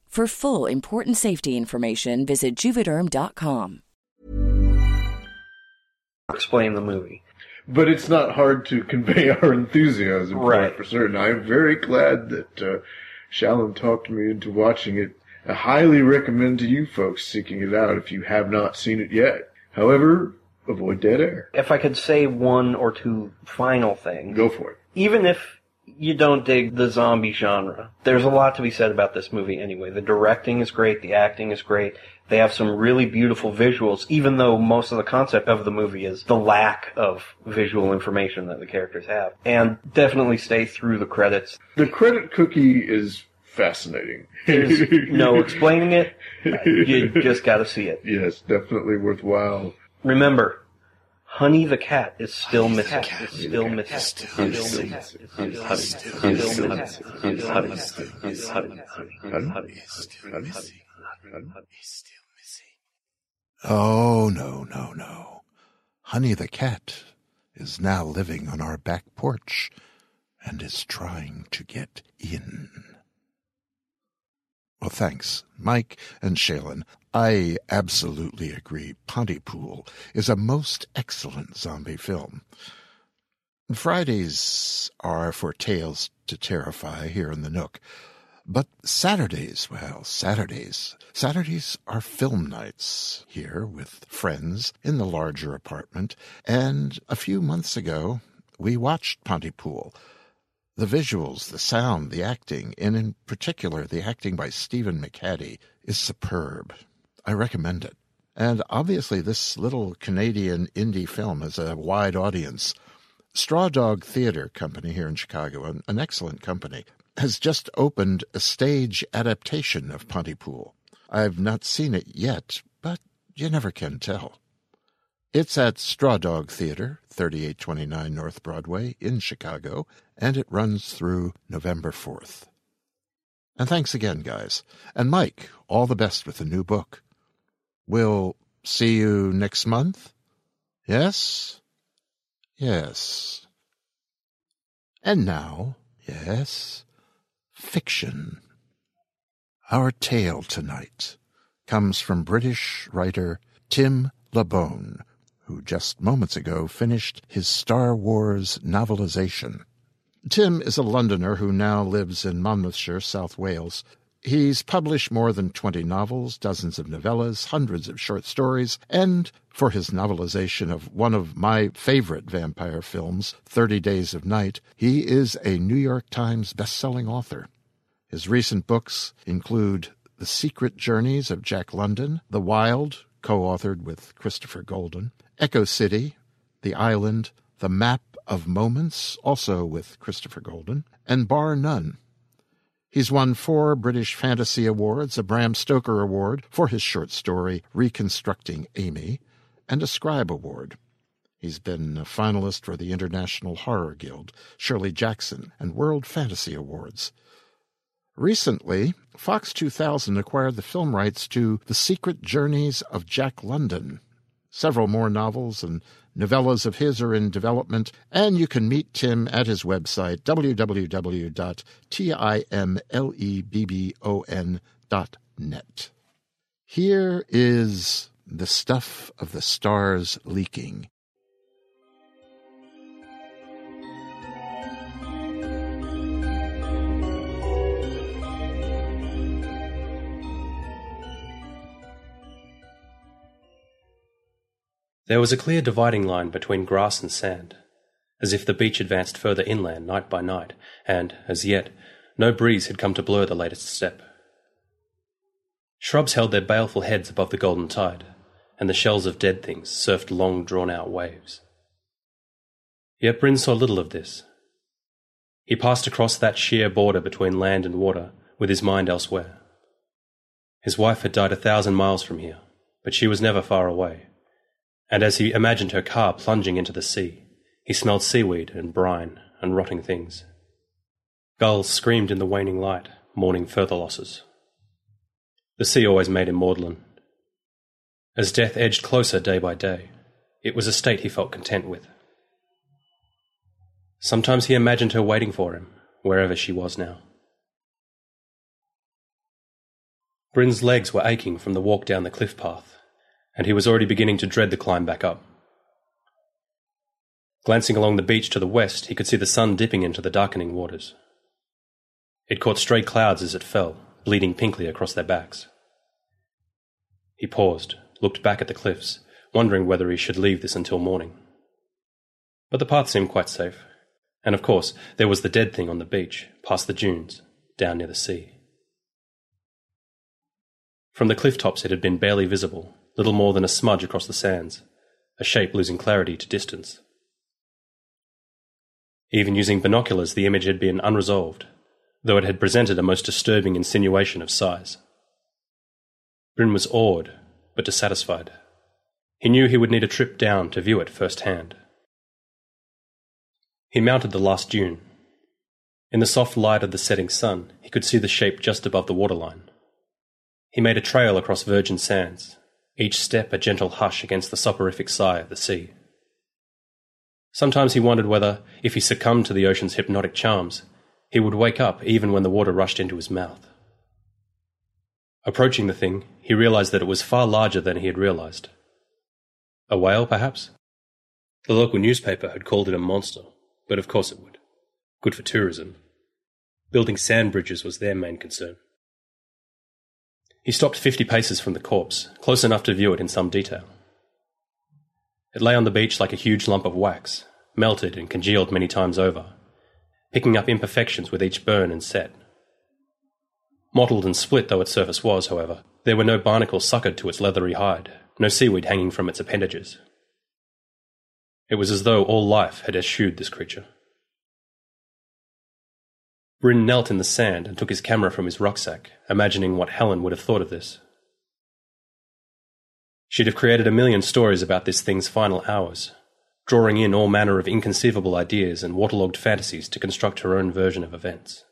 For full important safety information, visit juvederm.com. explain the movie. But it's not hard to convey our enthusiasm for Right. it for certain. I'm very glad that uh, Shalom talked me into watching it. I highly recommend to you folks seeking it out if you have not seen it yet. However, avoid dead air. If I could say one or two final things. Go for it. even if you don't dig the zombie genre, there's a lot to be said about this movie anyway. The directing is great, the acting is great. They have some really beautiful visuals, even though most of the concept of the movie is the lack of visual information that the characters have. And definitely stay through the credits. The credit cookie is fascinating. There's no <laughs> explaining it. You just got to see it. Yes, definitely worthwhile. Remember, Honey the cat is still missing. Is still missing. Still missing. Still missing. Oh, no, no, no. Honey the cat is now living on our back porch and is trying to get in. Well, thanks, Mike and Shaylin. I absolutely agree. Pontypool is a most excellent zombie film. Fridays are for Tales to Terrify here in the Nook. But Saturdays, well, Saturdays. Saturdays are film nights here with friends in the larger apartment. And a few months ago, we watched Pontypool. The visuals, the sound, the acting, and in particular the acting by Stephen McHattie, is superb. I recommend it. And obviously, this little Canadian indie film has a wide audience. Straw Dog Theater Company here in Chicago, an, an excellent company, has just opened a stage adaptation of Pontypool. I've not seen it yet, but you never can tell. It's at Straw Dog Theater, 3829 North Broadway in Chicago, and it runs through November 4th. And thanks again, guys. And Mike, all the best with the new book. We'll see you next month? Yes? Yes. And now, yes, fiction. Our tale tonight comes from British writer Tim Lebbon, who just moments ago finished his Star Wars novelization. Tim is a Londoner who now lives in Monmouthshire, South Wales. He's published more than 20 novels, dozens of novellas, hundreds of short stories, and for his novelization of one of my favorite vampire films, 30 Days of Night, he is a New York Times best-selling author. His recent books include The Secret Journeys of Jack London, The Wild, co-authored with Christopher Golden, Echo City, The Island, The Map of Moments, also with Christopher Golden, and Bar None. He's won four British Fantasy Awards, a Bram Stoker Award for his short story Reconstructing Amy, and a Scribe Award. He's been a finalist for the International Horror Guild, Shirley Jackson, and World Fantasy Awards. Recently, Fox 2000 acquired the film rights to The Secret Journeys of Jack London. Several more novels and novellas of his are in development, and you can meet Tim at his website, www.timlebbon.net. Here is The Stuff of the Stars Leaking. There was a clear dividing line between grass and sand, as if the beach advanced further inland night by night, and, as yet, no breeze had come to blur the latest step. Shrubs held their baleful heads above the golden tide, and the shells of dead things surfed long drawn out waves. Yet Bryn saw little of this. He passed across that sheer border between land and water with his mind elsewhere. His wife had died a thousand miles from here, but she was never far away and as he imagined her car plunging into the sea, he smelled seaweed and brine and rotting things. Gulls screamed in the waning light, mourning further losses. The sea always made him maudlin. As death edged closer day by day, it was a state he felt content with. Sometimes he imagined her waiting for him, wherever she was now. Bryn's legs were aching from the walk down the cliff path, and he was already beginning to dread the climb back up. Glancing along the beach to the west, he could see the sun dipping into the darkening waters. It caught stray clouds as it fell, bleeding pinkly across their backs. He paused, looked back at the cliffs, wondering whether he should leave this until morning. But the path seemed quite safe, and of course there was the dead thing on the beach, past the dunes, down near the sea. From the cliff tops it had been barely visible, little more than a smudge across the sands, a shape losing clarity to distance. Even using binoculars, the image had been unresolved, though it had presented a most disturbing insinuation of size. Bryn was awed, but dissatisfied. He knew he would need a trip down to view it firsthand. He mounted the last dune. In the soft light of the setting sun, he could see the shape just above the waterline. He made a trail across virgin sands, each step a gentle hush against the soporific sigh of the sea. Sometimes he wondered whether, if he succumbed to the ocean's hypnotic charms, he would wake up even when the water rushed into his mouth. Approaching the thing, he realized that it was far larger than he had realized. A whale, perhaps? The local newspaper had called it a monster, but of course it would. Good for tourism. Building sand bridges was their main concern. He stopped fifty paces from the corpse, close enough to view it in some detail. It lay on the beach like a huge lump of wax, melted and congealed many times over, picking up imperfections with each burn and set. Mottled and split though its surface was, however, there were no barnacles suckered to its leathery hide, no seaweed hanging from its appendages. It was as though all life had eschewed this creature. Bryn knelt in the sand and took his camera from his rucksack, imagining what Helen would have thought of this. She'd have created a million stories about this thing's final hours, drawing in all manner of inconceivable ideas and waterlogged fantasies to construct her own version of events.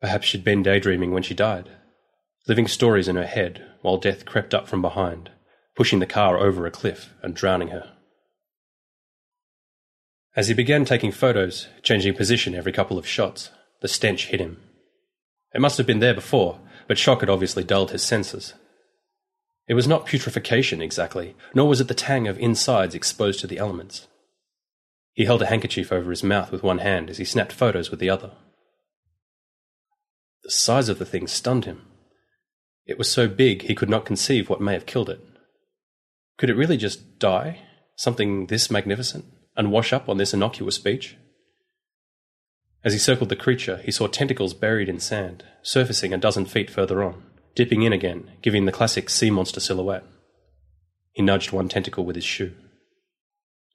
Perhaps she'd been daydreaming when she died, living stories in her head while death crept up from behind, pushing the car over a cliff and drowning her. As he began taking photos, changing position every couple of shots, the stench hit him. It must have been there before, but shock had obviously dulled his senses. It was not putrefaction exactly, nor was it the tang of insides exposed to the elements. He held a handkerchief over his mouth with one hand as he snapped photos with the other. The size of the thing stunned him. It was so big he could not conceive what may have killed it. Could it really just die? Something this magnificent? And wash up on this innocuous beach? As he circled the creature, he saw tentacles buried in sand, surfacing a dozen feet further on, dipping in again, giving the classic sea monster silhouette. He nudged one tentacle with his shoe.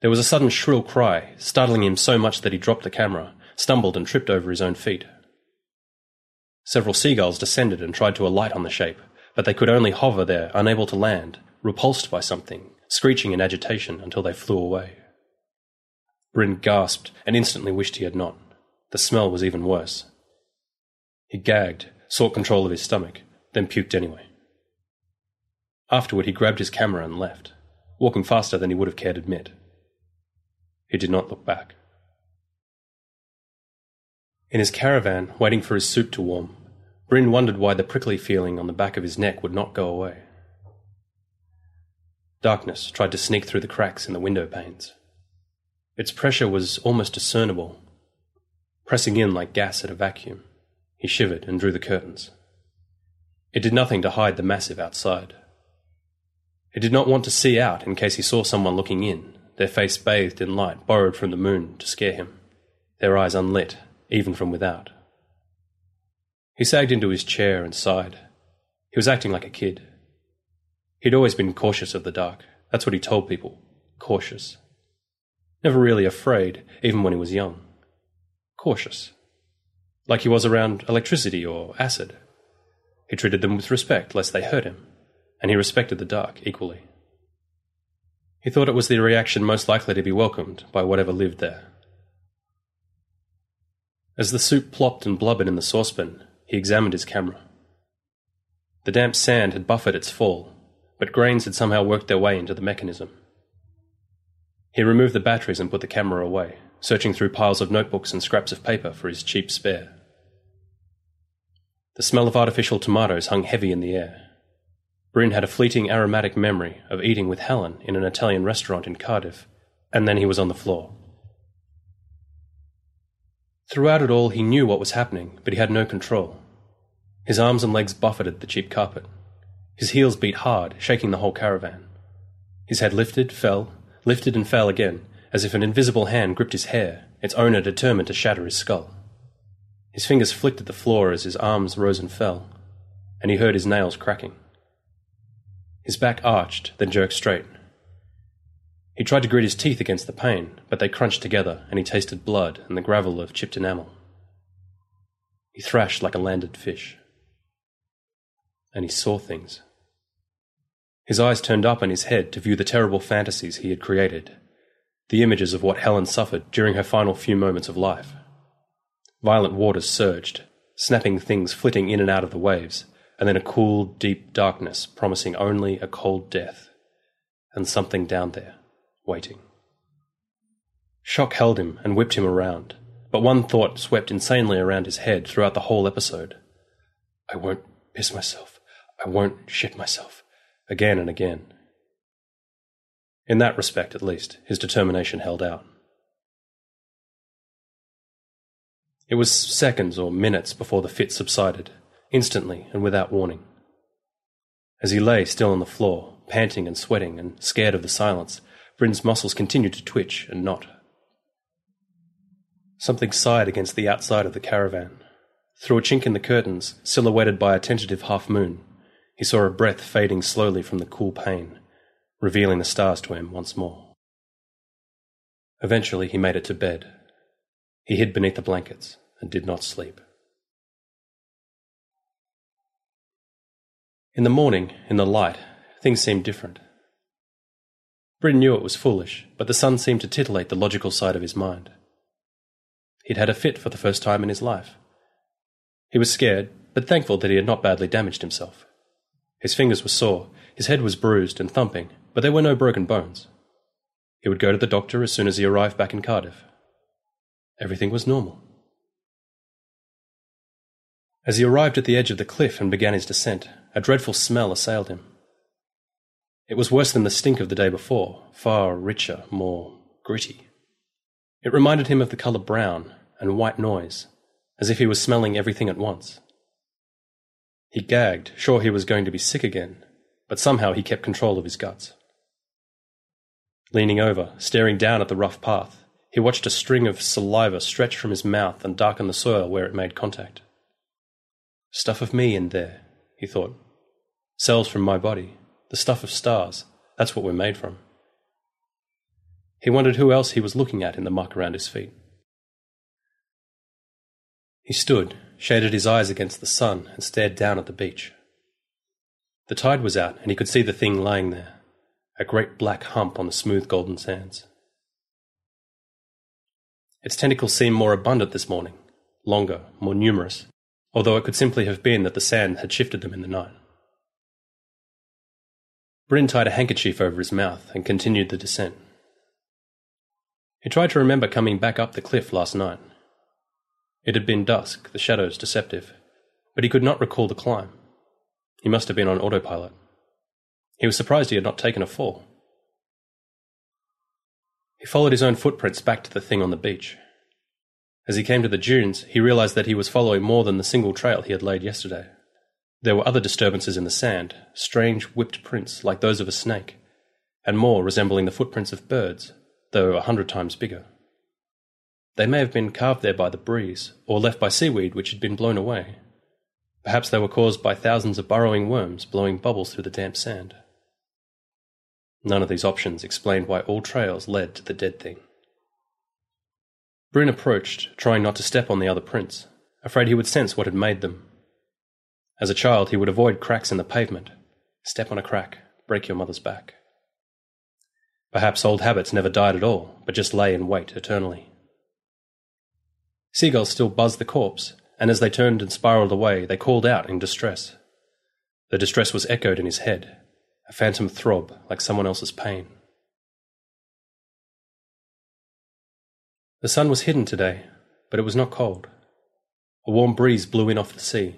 There was a sudden shrill cry, startling him so much that he dropped the camera, stumbled and tripped over his own feet. Several seagulls descended and tried to alight on the shape, but they could only hover there, unable to land, repulsed by something, screeching in agitation until they flew away. Bryn gasped and instantly wished he had not. The smell was even worse. He gagged, sought control of his stomach, then puked anyway. Afterward, he grabbed his camera and left, walking faster than he would have cared to admit. He did not look back. In his caravan, waiting for his soup to warm, Bryn wondered why the prickly feeling on the back of his neck would not go away. Darkness tried to sneak through the cracks in the window panes. Its pressure was almost discernible, pressing in like gas at a vacuum. He shivered and drew the curtains. It did nothing to hide the massive outside. He did not want to see out in case he saw someone looking in, their face bathed in light borrowed from the moon to scare him, their eyes unlit, even from without. He sagged into his chair and sighed. He was acting like a kid. He'd always been cautious of the dark. That's what he told people. Cautious. Never really afraid, even when he was young. Cautious. Like he was around electricity or acid. He treated them with respect lest they hurt him, and he respected the dark equally. He thought it was the reaction most likely to be welcomed by whatever lived there. As the soup plopped and blubbered in the saucepan, he examined his camera. The damp sand had buffered its fall, but grains had somehow worked their way into the mechanism. He removed the batteries and put the camera away, searching through piles of notebooks and scraps of paper for his cheap spare. The smell of artificial tomatoes hung heavy in the air. Bryn had a fleeting aromatic memory of eating with Helen in an Italian restaurant in Cardiff, and then he was on the floor. Throughout it all, he knew what was happening, but he had no control. His arms and legs buffeted the cheap carpet. His heels beat hard, shaking the whole caravan. His head lifted, fell, lifted and fell again, as if an invisible hand gripped his hair, its owner determined to shatter his skull. His fingers flicked at the floor as his arms rose and fell, and he heard his nails cracking. His back arched, then jerked straight. He tried to grit his teeth against the pain, but they crunched together, and he tasted blood and the gravel of chipped enamel. He thrashed like a landed fish. And he saw things. His eyes turned up in his head to view the terrible fantasies he had created, the images of what Helen suffered during her final few moments of life. Violent waters surged, snapping things flitting in and out of the waves, and then a cool, deep darkness promising only a cold death, and something down there, waiting. Shock held him and whipped him around, but one thought swept insanely around his head throughout the whole episode. I won't piss myself. I won't shit myself. Again and again. In that respect, at least, his determination held out. It was seconds or minutes before the fit subsided, instantly and without warning. As he lay still on the floor, panting and sweating and scared of the silence, Bryn's muscles continued to twitch and knot. Something sighed against the outside of the caravan. Through a chink in the curtains, silhouetted by a tentative half moon, he saw a breath fading slowly from the cool pane, revealing the stars to him once more. Eventually he made it to bed. He hid beneath the blankets and did not sleep. In the morning, in the light, things seemed different. Bryn knew it was foolish, but the sun seemed to titillate the logical side of his mind. He'd had a fit for the first time in his life. He was scared, but thankful that he had not badly damaged himself. His fingers were sore, his head was bruised and thumping, but there were no broken bones. He would go to the doctor as soon as he arrived back in Cardiff. Everything was normal. As he arrived at the edge of the cliff and began his descent, a dreadful smell assailed him. It was worse than the stink of the day before, far richer, more gritty. It reminded him of the colour brown and white noise, as if he was smelling everything at once. He gagged, sure he was going to be sick again, but somehow he kept control of his guts. Leaning over, staring down at the rough path, he watched a string of saliva stretch from his mouth and darken the soil where it made contact. Stuff of me in there, he thought. Cells from my body, the stuff of stars, that's what we're made from. He wondered who else he was looking at in the muck around his feet. He stood, shaded his eyes against the sun, and stared down at the beach. The tide was out, and he could see the thing lying there, a great black hump on the smooth golden sands. Its tentacles seemed more abundant this morning, longer, more numerous, although it could simply have been that the sand had shifted them in the night. Bryn tied a handkerchief over his mouth and continued the descent. He tried to remember coming back up the cliff last night. It had been dusk, the shadows deceptive, but he could not recall the climb. He must have been on autopilot. He was surprised he had not taken a fall. He followed his own footprints back to the thing on the beach. As he came to the dunes, he realized that he was following more than the single trail he had laid yesterday. There were other disturbances in the sand, strange whipped prints like those of a snake, and more resembling the footprints of birds, though a hundred times bigger. They may have been carved there by the breeze, or left by seaweed which had been blown away. Perhaps they were caused by thousands of burrowing worms blowing bubbles through the damp sand. None of these options explained why all trails led to the dead thing. Bryn approached, trying not to step on the other prints, afraid he would sense what had made them. As a child, he would avoid cracks in the pavement. Step on a crack, break your mother's back. Perhaps old habits never died at all, but just lay in wait eternally. Seagulls still buzzed the corpse, and as they turned and spiraled away, they called out in distress. The distress was echoed in his head, a phantom throb like someone else's pain. The sun was hidden today, but it was not cold. A warm breeze blew in off the sea,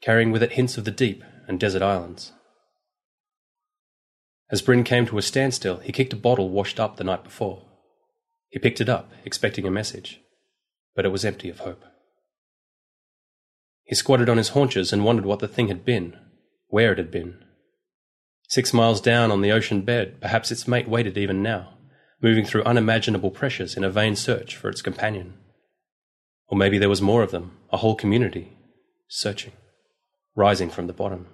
carrying with it hints of the deep and desert islands. As Bryn came to a standstill, he kicked a bottle washed up the night before. He picked it up, expecting a message, but it was empty of hope. He squatted on his haunches and wondered what the thing had been, where it had been. Six miles down on the ocean bed, perhaps its mate waited even now, moving through unimaginable pressures in a vain search for its companion. Or maybe there was more of them, a whole community, searching, rising from the bottom.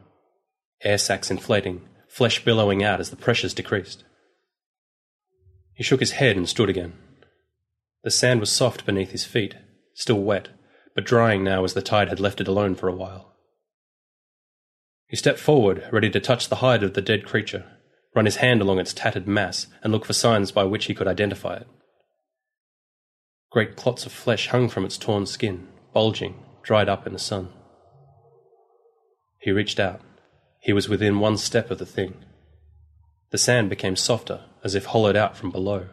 Air sacs inflating, flesh billowing out as the pressures decreased. He shook his head and stood again. The sand was soft beneath his feet, still wet, but drying now as the tide had left it alone for a while. He stepped forward, ready to touch the hide of the dead creature, run his hand along its tattered mass, and look for signs by which he could identify it. Great clots of flesh hung from its torn skin, bulging, dried up in the sun. He reached out. He was within one step of the thing. The sand became softer, as if hollowed out from below.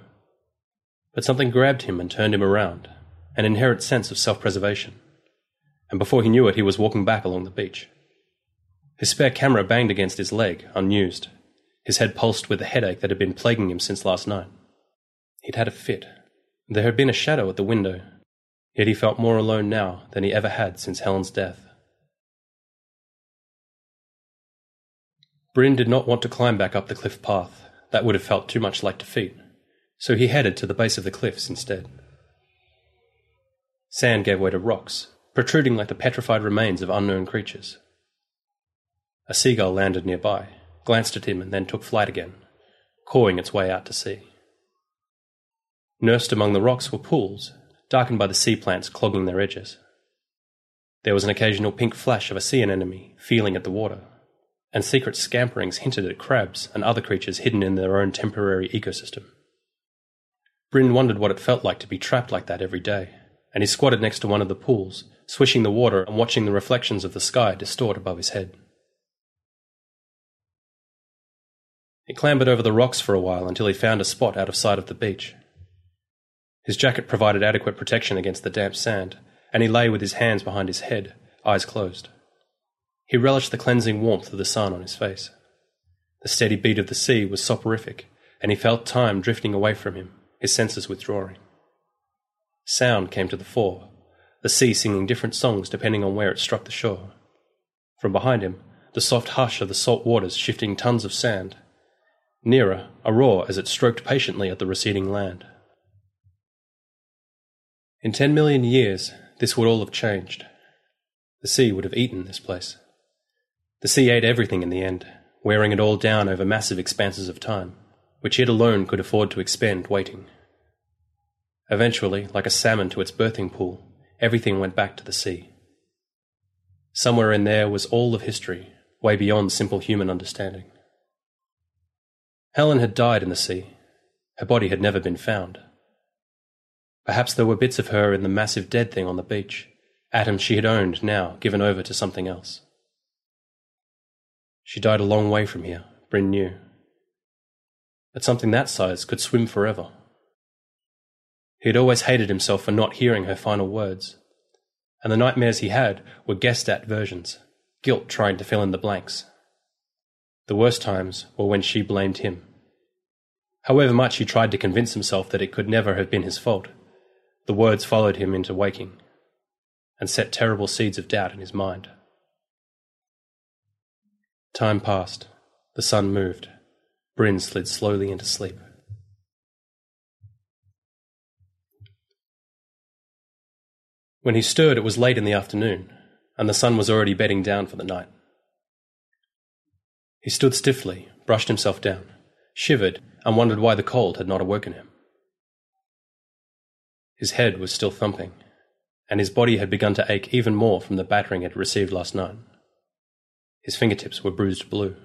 But something grabbed him and turned him around, an inherent sense of self preservation. And before he knew it, he was walking back along the beach. His spare camera banged against his leg, unused. His head pulsed with the headache that had been plaguing him since last night. He'd had a fit. There had been a shadow at the window, yet he felt more alone now than he ever had since Helen's death. Bryn did not want to climb back up the cliff path. That would have felt too much like defeat. So he headed to the base of the cliffs instead. Sand gave way to rocks, protruding like the petrified remains of unknown creatures. A seagull landed nearby, glanced at him, and then took flight again, cawing its way out to sea. Nursed among the rocks were pools, darkened by the sea plants clogging their edges. There was an occasional pink flash of a sea anemone feeling at the water, and secret scamperings hinted at crabs and other creatures hidden in their own temporary ecosystem. Bryn wondered what it felt like to be trapped like that every day, and he squatted next to one of the pools, swishing the water and watching the reflections of the sky distort above his head. He clambered over the rocks for a while until he found a spot out of sight of the beach. His jacket provided adequate protection against the damp sand, and he lay with his hands behind his head, eyes closed. He relished the cleansing warmth of the sun on his face. The steady beat of the sea was soporific, and he felt time drifting away from him, his senses withdrawing. Sound came to the fore, the sea singing different songs depending on where it struck the shore. From behind him, the soft hush of the salt waters shifting tons of sand. Nearer, a roar as it stroked patiently at the receding land. In ten million years, this would all have changed. The sea would have eaten this place. The sea ate everything in the end, wearing it all down over massive expanses of time, which it alone could afford to expend waiting. Eventually, like a salmon to its birthing pool, everything went back to the sea. Somewhere in there was all of history, way beyond simple human understanding. Helen had died in the sea. Her body had never been found. Perhaps there were bits of her in the massive dead thing on the beach, atoms she had owned now given over to something else. She died a long way from here, Bryn knew. But something that size could swim forever. He had always hated himself for not hearing her final words, and the nightmares he had were guessed at versions, guilt trying to fill in the blanks. The worst times were when she blamed him. However much he tried to convince himself that it could never have been his fault, the words followed him into waking, and set terrible seeds of doubt in his mind. Time passed. The sun moved. Bryn slid slowly into sleep. When he stirred, it was late in the afternoon, and the sun was already bedding down for the night. He stood stiffly, brushed himself down, shivered, and wondered why the cold had not awoken him. His head was still thumping, and his body had begun to ache even more from the battering it received last night. His fingertips were bruised blue.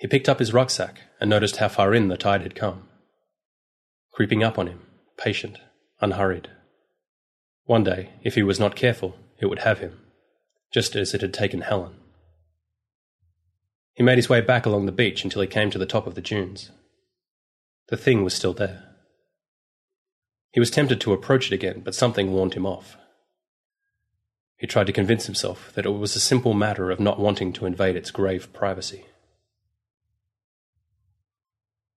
He picked up his rucksack and noticed how far in the tide had come. Creeping up on him, patient, unhurried. One day, if he was not careful, it would have him, just as it had taken Helen. He made his way back along the beach until he came to the top of the dunes. The thing was still there. He was tempted to approach it again, but something warned him off. He tried to convince himself that it was a simple matter of not wanting to invade its grave privacy.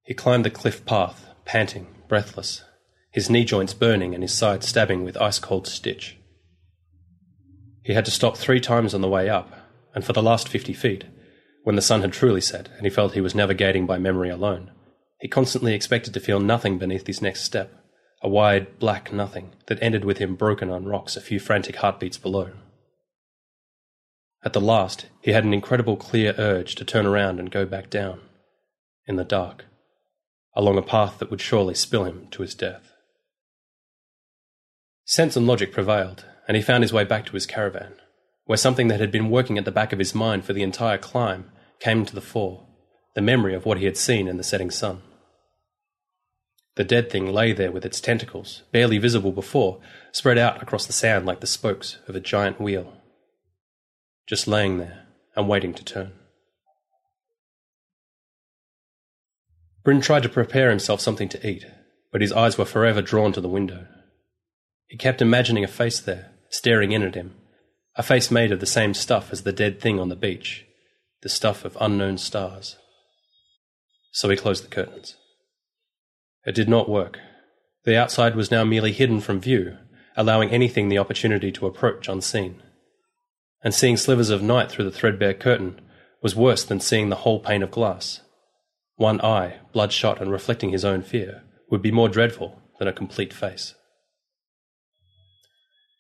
He climbed the cliff path, panting, breathless, his knee joints burning and his side stabbing with ice cold stitch. He had to stop three times on the way up, and for the last fifty feet, when the sun had truly set and he felt he was navigating by memory alone, he constantly expected to feel nothing beneath his next step a wide, black nothing that ended with him broken on rocks a few frantic heartbeats below. At the last, he had an incredible clear urge to turn around and go back down, in the dark, along a path that would surely spill him to his death. Sense and logic prevailed, and he found his way back to his caravan, where something that had been working at the back of his mind for the entire climb came to the fore the memory of what he had seen in the setting sun. The dead thing lay there with its tentacles, barely visible before, spread out across the sand like the spokes of a giant wheel. Just laying there and waiting to turn. Bryn tried to prepare himself something to eat, but his eyes were forever drawn to the window. He kept imagining a face there, staring in at him, a face made of the same stuff as the dead thing on the beach, the stuff of unknown stars. So he closed the curtains. It did not work. The outside was now merely hidden from view, allowing anything the opportunity to approach unseen. And seeing slivers of night through the threadbare curtain was worse than seeing the whole pane of glass. One eye, bloodshot and reflecting his own fear, would be more dreadful than a complete face.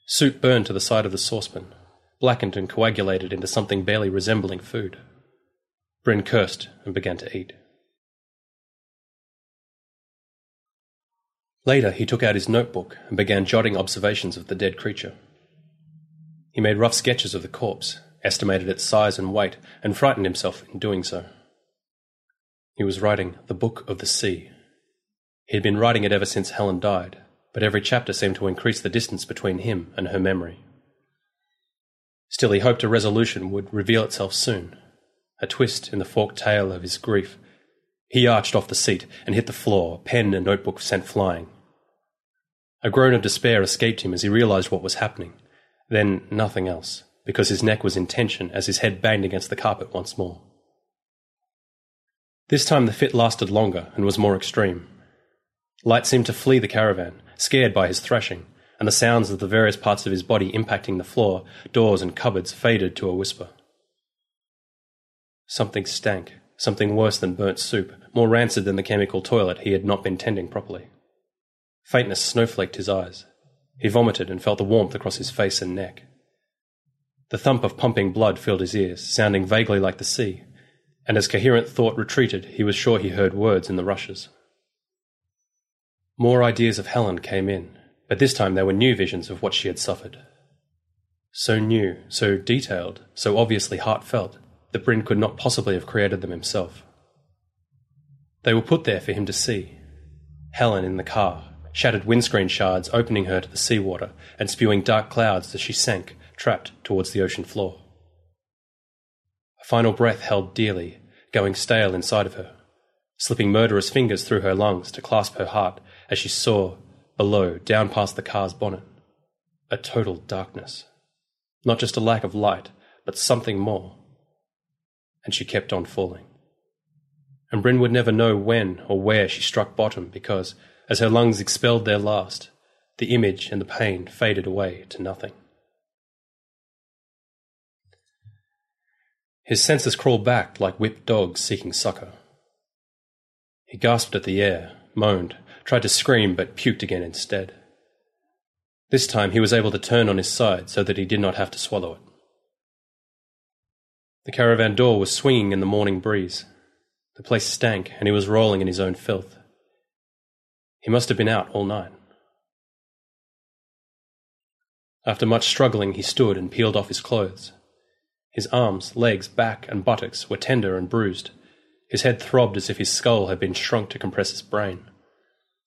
Soup burned to the side of the saucepan, blackened and coagulated into something barely resembling food. Bryn cursed and began to eat. Later, he took out his notebook and began jotting observations of the dead creature. He made rough sketches of the corpse, estimated its size and weight, and frightened himself in doing so. He was writing the Book of the Sea. He had been writing it ever since Helen died, but every chapter seemed to increase the distance between him and her memory. Still, he hoped a resolution would reveal itself soon, a twist in the forked tail of his grief. He arched off the seat and hit the floor, pen and notebook sent flying. A groan of despair escaped him as he realized what was happening. Then nothing else, because his neck was in tension as his head banged against the carpet once more. This time the fit lasted longer and was more extreme. Light seemed to flee the caravan, scared by his thrashing, and the sounds of the various parts of his body impacting the floor, doors, and cupboards faded to a whisper. Something stank, something worse than burnt soup, more rancid than the chemical toilet he had not been tending properly. Faintness snowflaked his eyes. He vomited and felt the warmth across his face and neck. The thump of pumping blood filled his ears, sounding vaguely like the sea, and as coherent thought retreated, he was sure he heard words in the rushes. More ideas of Helen came in, but this time they were new visions of what she had suffered. So new, so detailed, so obviously heartfelt, that Bryn could not possibly have created them himself. They were put there for him to see. Helen in the car, shattered windscreen shards opening her to the seawater and spewing dark clouds as she sank, trapped towards the ocean floor. A final breath held dearly, going stale inside of her, slipping murderous fingers through her lungs to clasp her heart as she saw, below, down past the car's bonnet, a total darkness. Not just a lack of light, but something more. And she kept on falling. And Bryn would never know when or where she struck bottom because, as her lungs expelled their last, the image and the pain faded away to nothing. His senses crawled back like whipped dogs seeking succor. He gasped at the air, moaned, tried to scream, but puked again instead. This time he was able to turn on his side so that he did not have to swallow it. The caravan door was swinging in the morning breeze. The place stank, and he was rolling in his own filth. He must have been out all night. After much struggling, he stood and peeled off his clothes. His arms, legs, back, and buttocks were tender and bruised. His head throbbed as if his skull had been shrunk to compress his brain.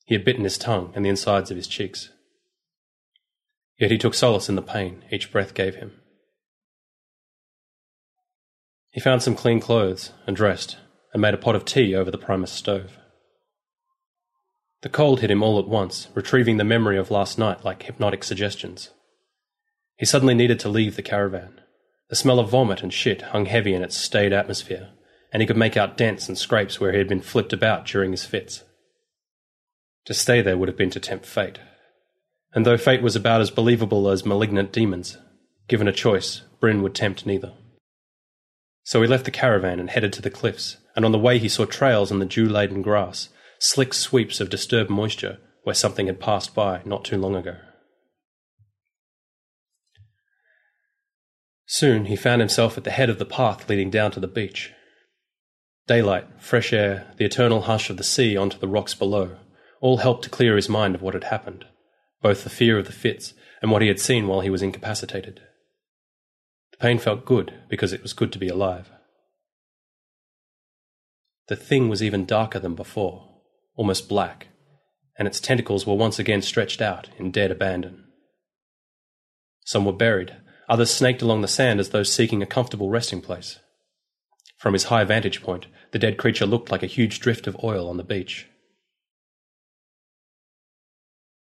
He had bitten his tongue and the insides of his cheeks. Yet he took solace in the pain each breath gave him. He found some clean clothes and dressed, and made a pot of tea over the Primus stove. The cold hit him all at once, retrieving the memory of last night like hypnotic suggestions. He suddenly needed to leave the caravan. The smell of vomit and shit hung heavy in its staid atmosphere, and he could make out dents and scrapes where he had been flipped about during his fits. To stay there would have been to tempt fate. And though fate was about as believable as malignant demons, given a choice, Bryn would tempt neither. So he left the caravan and headed to the cliffs, and on the way he saw trails in the dew laden grass slick sweeps of disturbed moisture where something had passed by not too long ago. Soon he found himself at the head of the path leading down to the beach. Daylight, fresh air, the eternal hush of the sea onto the rocks below, all helped to clear his mind of what had happened, both the fear of the fits and what he had seen while he was incapacitated. The pain felt good because it was good to be alive. The thing was even darker than before, almost black, and its tentacles were once again stretched out in dead abandon. Some were buried, others snaked along the sand as though seeking a comfortable resting place. From his high vantage point, the dead creature looked like a huge drift of oil on the beach.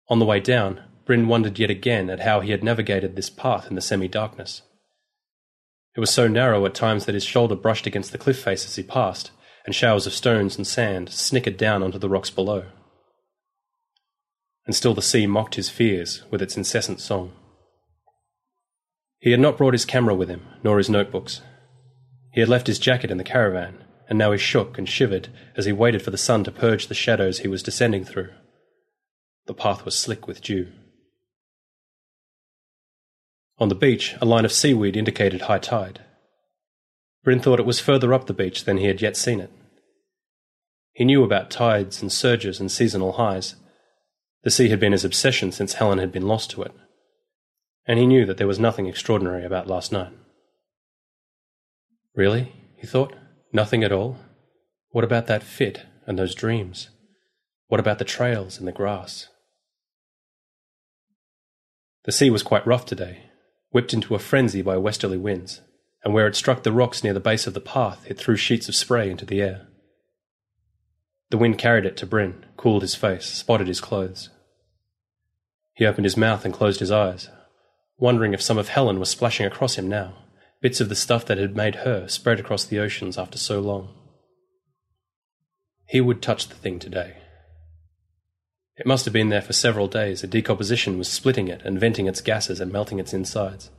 On the way down, Bryn wondered yet again at how he had navigated this path in the semi darkness. It was so narrow at times that his shoulder brushed against the cliff face as he passed, and showers of stones and sand snickered down onto the rocks below. And still the sea mocked his fears with its incessant song. He had not brought his camera with him, nor his notebooks. He had left his jacket in the caravan, and now he shook and shivered as he waited for the sun to purge the shadows he was descending through. The path was slick with dew. On the beach, a line of seaweed indicated high tide. Bryn thought it was further up the beach than he had yet seen it. He knew about tides and surges and seasonal highs. The sea had been his obsession since Helen had been lost to it. And he knew that there was nothing extraordinary about last night. Really? he thought. Nothing at all? What about that fit and those dreams? What about the trails and the grass? The sea was quite rough today, whipped into a frenzy by westerly winds, and where it struck the rocks near the base of the path, it threw sheets of spray into the air. The wind carried it to Bryn, cooled his face, spotted his clothes. He opened his mouth and closed his eyes, wondering if some of Helen was splashing across him now, bits of the stuff that had made her spread across the oceans after so long. He would touch the thing today. It must have been there for several days, a decomposition was splitting it and venting its gases and melting its insides.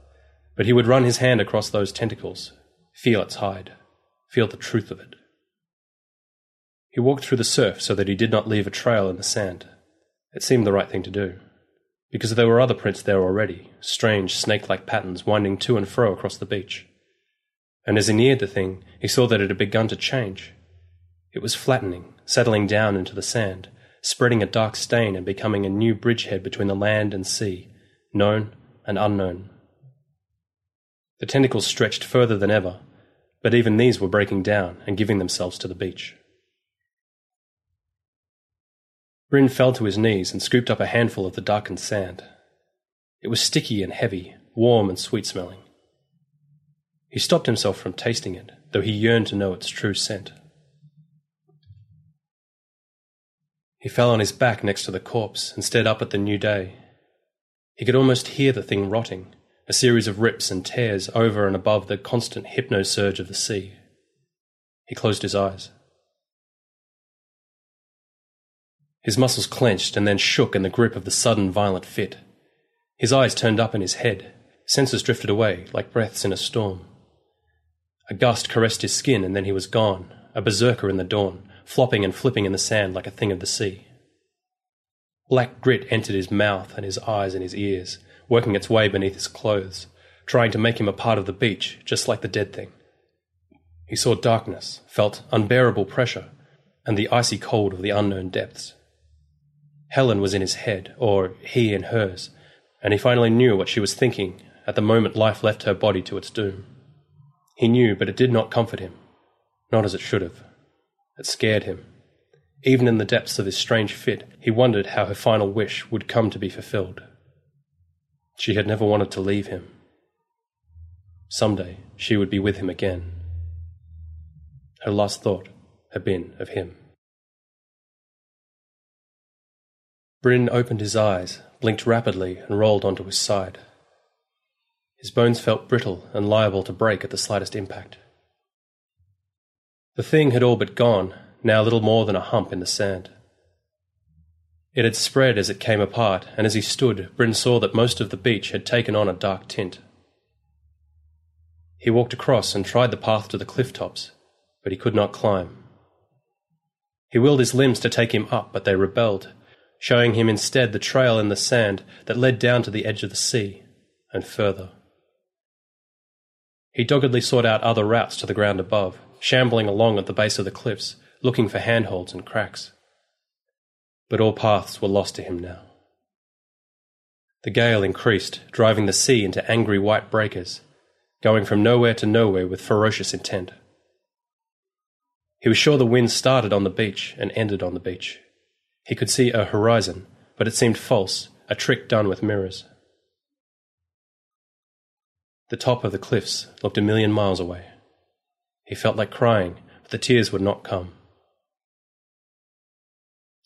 But he would run his hand across those tentacles, feel its hide, feel the truth of it. He walked through the surf so that he did not leave a trail in the sand. It seemed the right thing to do, because there were other prints there already, strange snake like patterns winding to and fro across the beach. And as he neared the thing, he saw that it had begun to change. It was flattening, settling down into the sand, spreading a dark stain and becoming a new bridgehead between the land and sea, known and unknown. The tentacles stretched further than ever, but even these were breaking down and giving themselves to the beach. Bryn fell to his knees and scooped up a handful of the darkened sand. It was sticky and heavy, warm and sweet smelling. He stopped himself from tasting it, though he yearned to know its true scent. He fell on his back next to the corpse and stared up at the new day. He could almost hear the thing rotting, a series of rips and tears over and above the constant hypno surge of the sea. He closed his eyes. His muscles clenched and then shook in the grip of the sudden violent fit. His eyes turned up in his head, senses drifted away like breaths in a storm. A gust caressed his skin and then he was gone, a berserker in the dawn, flopping and flipping in the sand like a thing of the sea. Black grit entered his mouth and his eyes and his ears, working its way beneath his clothes, trying to make him a part of the beach, just like the dead thing. He saw darkness, felt unbearable pressure, and the icy cold of the unknown depths. Helen was in his head, or he in hers, and he finally knew what she was thinking at the moment life left her body to its doom. He knew, but it did not comfort him, not as it should have. It scared him. Even in the depths of his strange fit, he wondered how her final wish would come to be fulfilled. She had never wanted to leave him. Some day she would be with him again. Her last thought had been of him. Bryn opened his eyes, blinked rapidly, and rolled onto his side. His bones felt brittle and liable to break at the slightest impact. The thing had all but gone, now little more than a hump in the sand. It had spread as it came apart, and as he stood, Bryn saw that most of the beach had taken on a dark tint. He walked across and tried the path to the cliff tops, but he could not climb. He willed his limbs to take him up, but they rebelled, showing him instead the trail in the sand that led down to the edge of the sea, and further. He doggedly sought out other routes to the ground above, shambling along at the base of the cliffs, looking for handholds and cracks. But all paths were lost to him now. The gale increased, driving the sea into angry white breakers, going from nowhere to nowhere with ferocious intent. He was sure the wind started on the beach and ended on the beach. He could see a horizon, but it seemed false, a trick done with mirrors. The top of the cliffs looked a million miles away. He felt like crying, but the tears would not come.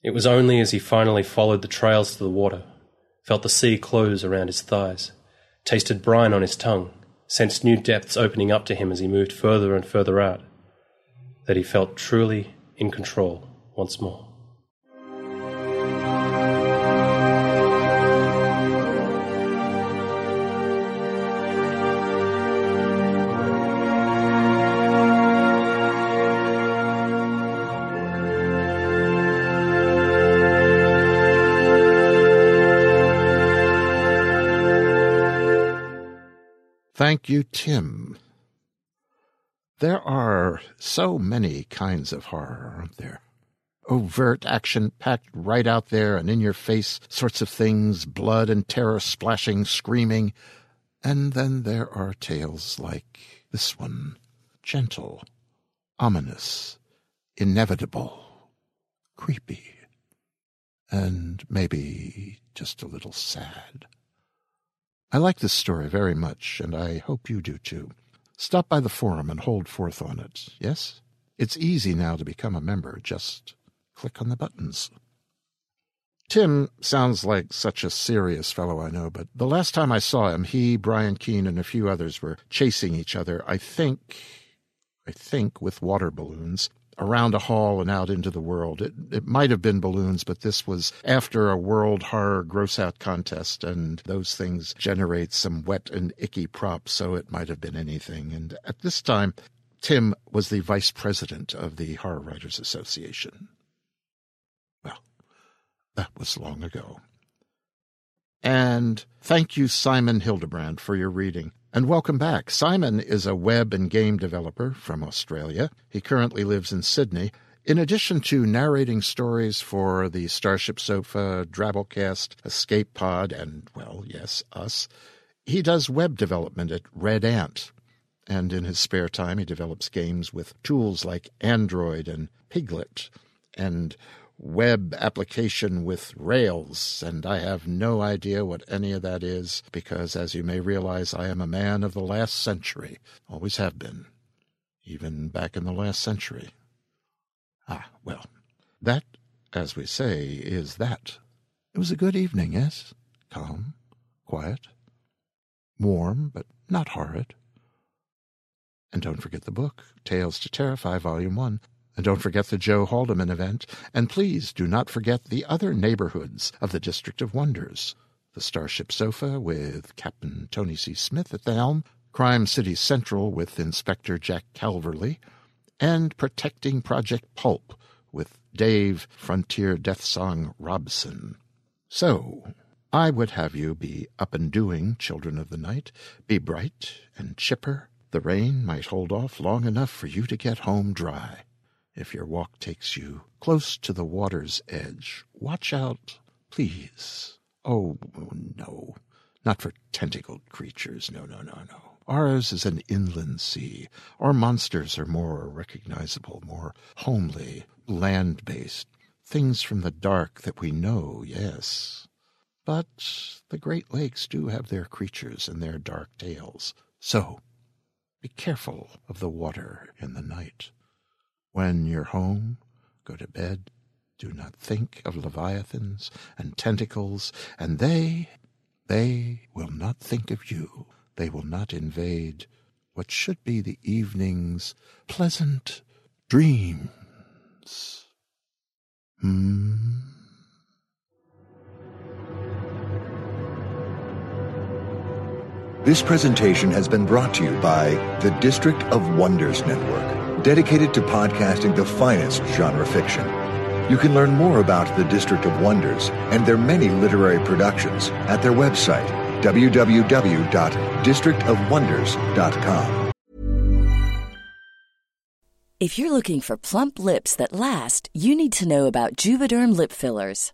It was only as he finally followed the trails to the water, felt the sea close around his thighs, tasted brine on his tongue, sensed new depths opening up to him as he moved further and further out, that he felt truly in control once more. You, Tim. There are so many kinds of horror, aren't there? Overt action packed right out there and in your face sorts of things, blood and terror splashing, screaming. And then there are tales like this one gentle, ominous, inevitable, creepy, and maybe just a little sad. I like this story very much, and I hope you do too. Stop by the forum and hold forth on it, yes? It's easy now to become a member. Just click on the buttons. Tim sounds like such a serious fellow, I know, but the last time I saw him, he, Brian Keene, and a few others were chasing each other, I think, I think, with water balloons around a hall and out into the world. It, it might have been balloons, but this was after a world horror gross out contest, and those things generate some wet and icky props, so it might have been anything. And at this time, Tim was the vice president of the Horror Writers Association. Well, that was long ago. And thank you, Simon Hildebrandt, for your reading. And welcome back. Simon is a web and game developer from Australia. He currently lives in Sydney. In addition to narrating stories for the Starship Sofa, Drabblecast, Escape Pod, and, well, yes, us, he does web development at Red Ant. And in his spare time, he develops games with tools like Android and Pyglet and web application with Rails, and I have no idea what any of that is because, as you may realize, I am a man of the last century. Always have been. Even back in the last century. Ah, well, that, as we say, is that. It was a good evening, yes? Calm, quiet, warm, but not horrid. And don't forget the book, Tales to Terrify, Volume 1. And don't forget the Joe Haldeman event. And please do not forget the other neighborhoods of the District of Wonders. The Starship Sofa with Captain Tony C. Smith at the helm, Crime City Central with Inspector Jack Calverley, and Protecting Project Pulp with Dave Frontier Death Song Robson. So, I would have you be up and doing, children of the night, be bright and chipper. The rain might hold off long enough for you to get home dry if your walk takes you close to the water's edge. Watch out, please. Oh, no, not for tentacled creatures. No, no, no, no. Ours is an inland sea. Our monsters are more recognizable, more homely, land based. Things from the dark that we know, yes. But the Great Lakes do have their creatures and their dark tales. So be careful of the water in the night. When you're home, go to bed. Do not think of leviathans and tentacles, and they, they will not think of you. They will not invade what should be the evening's pleasant dreams. Hmm. This presentation has been brought to you by the District of Wonders Network dedicated to podcasting the finest genre fiction. You can learn more about the District of Wonders and their many literary productions at their website, www.districtofwonders.com. If you're looking for plump lips that last, you need to know about Juvederm lip fillers.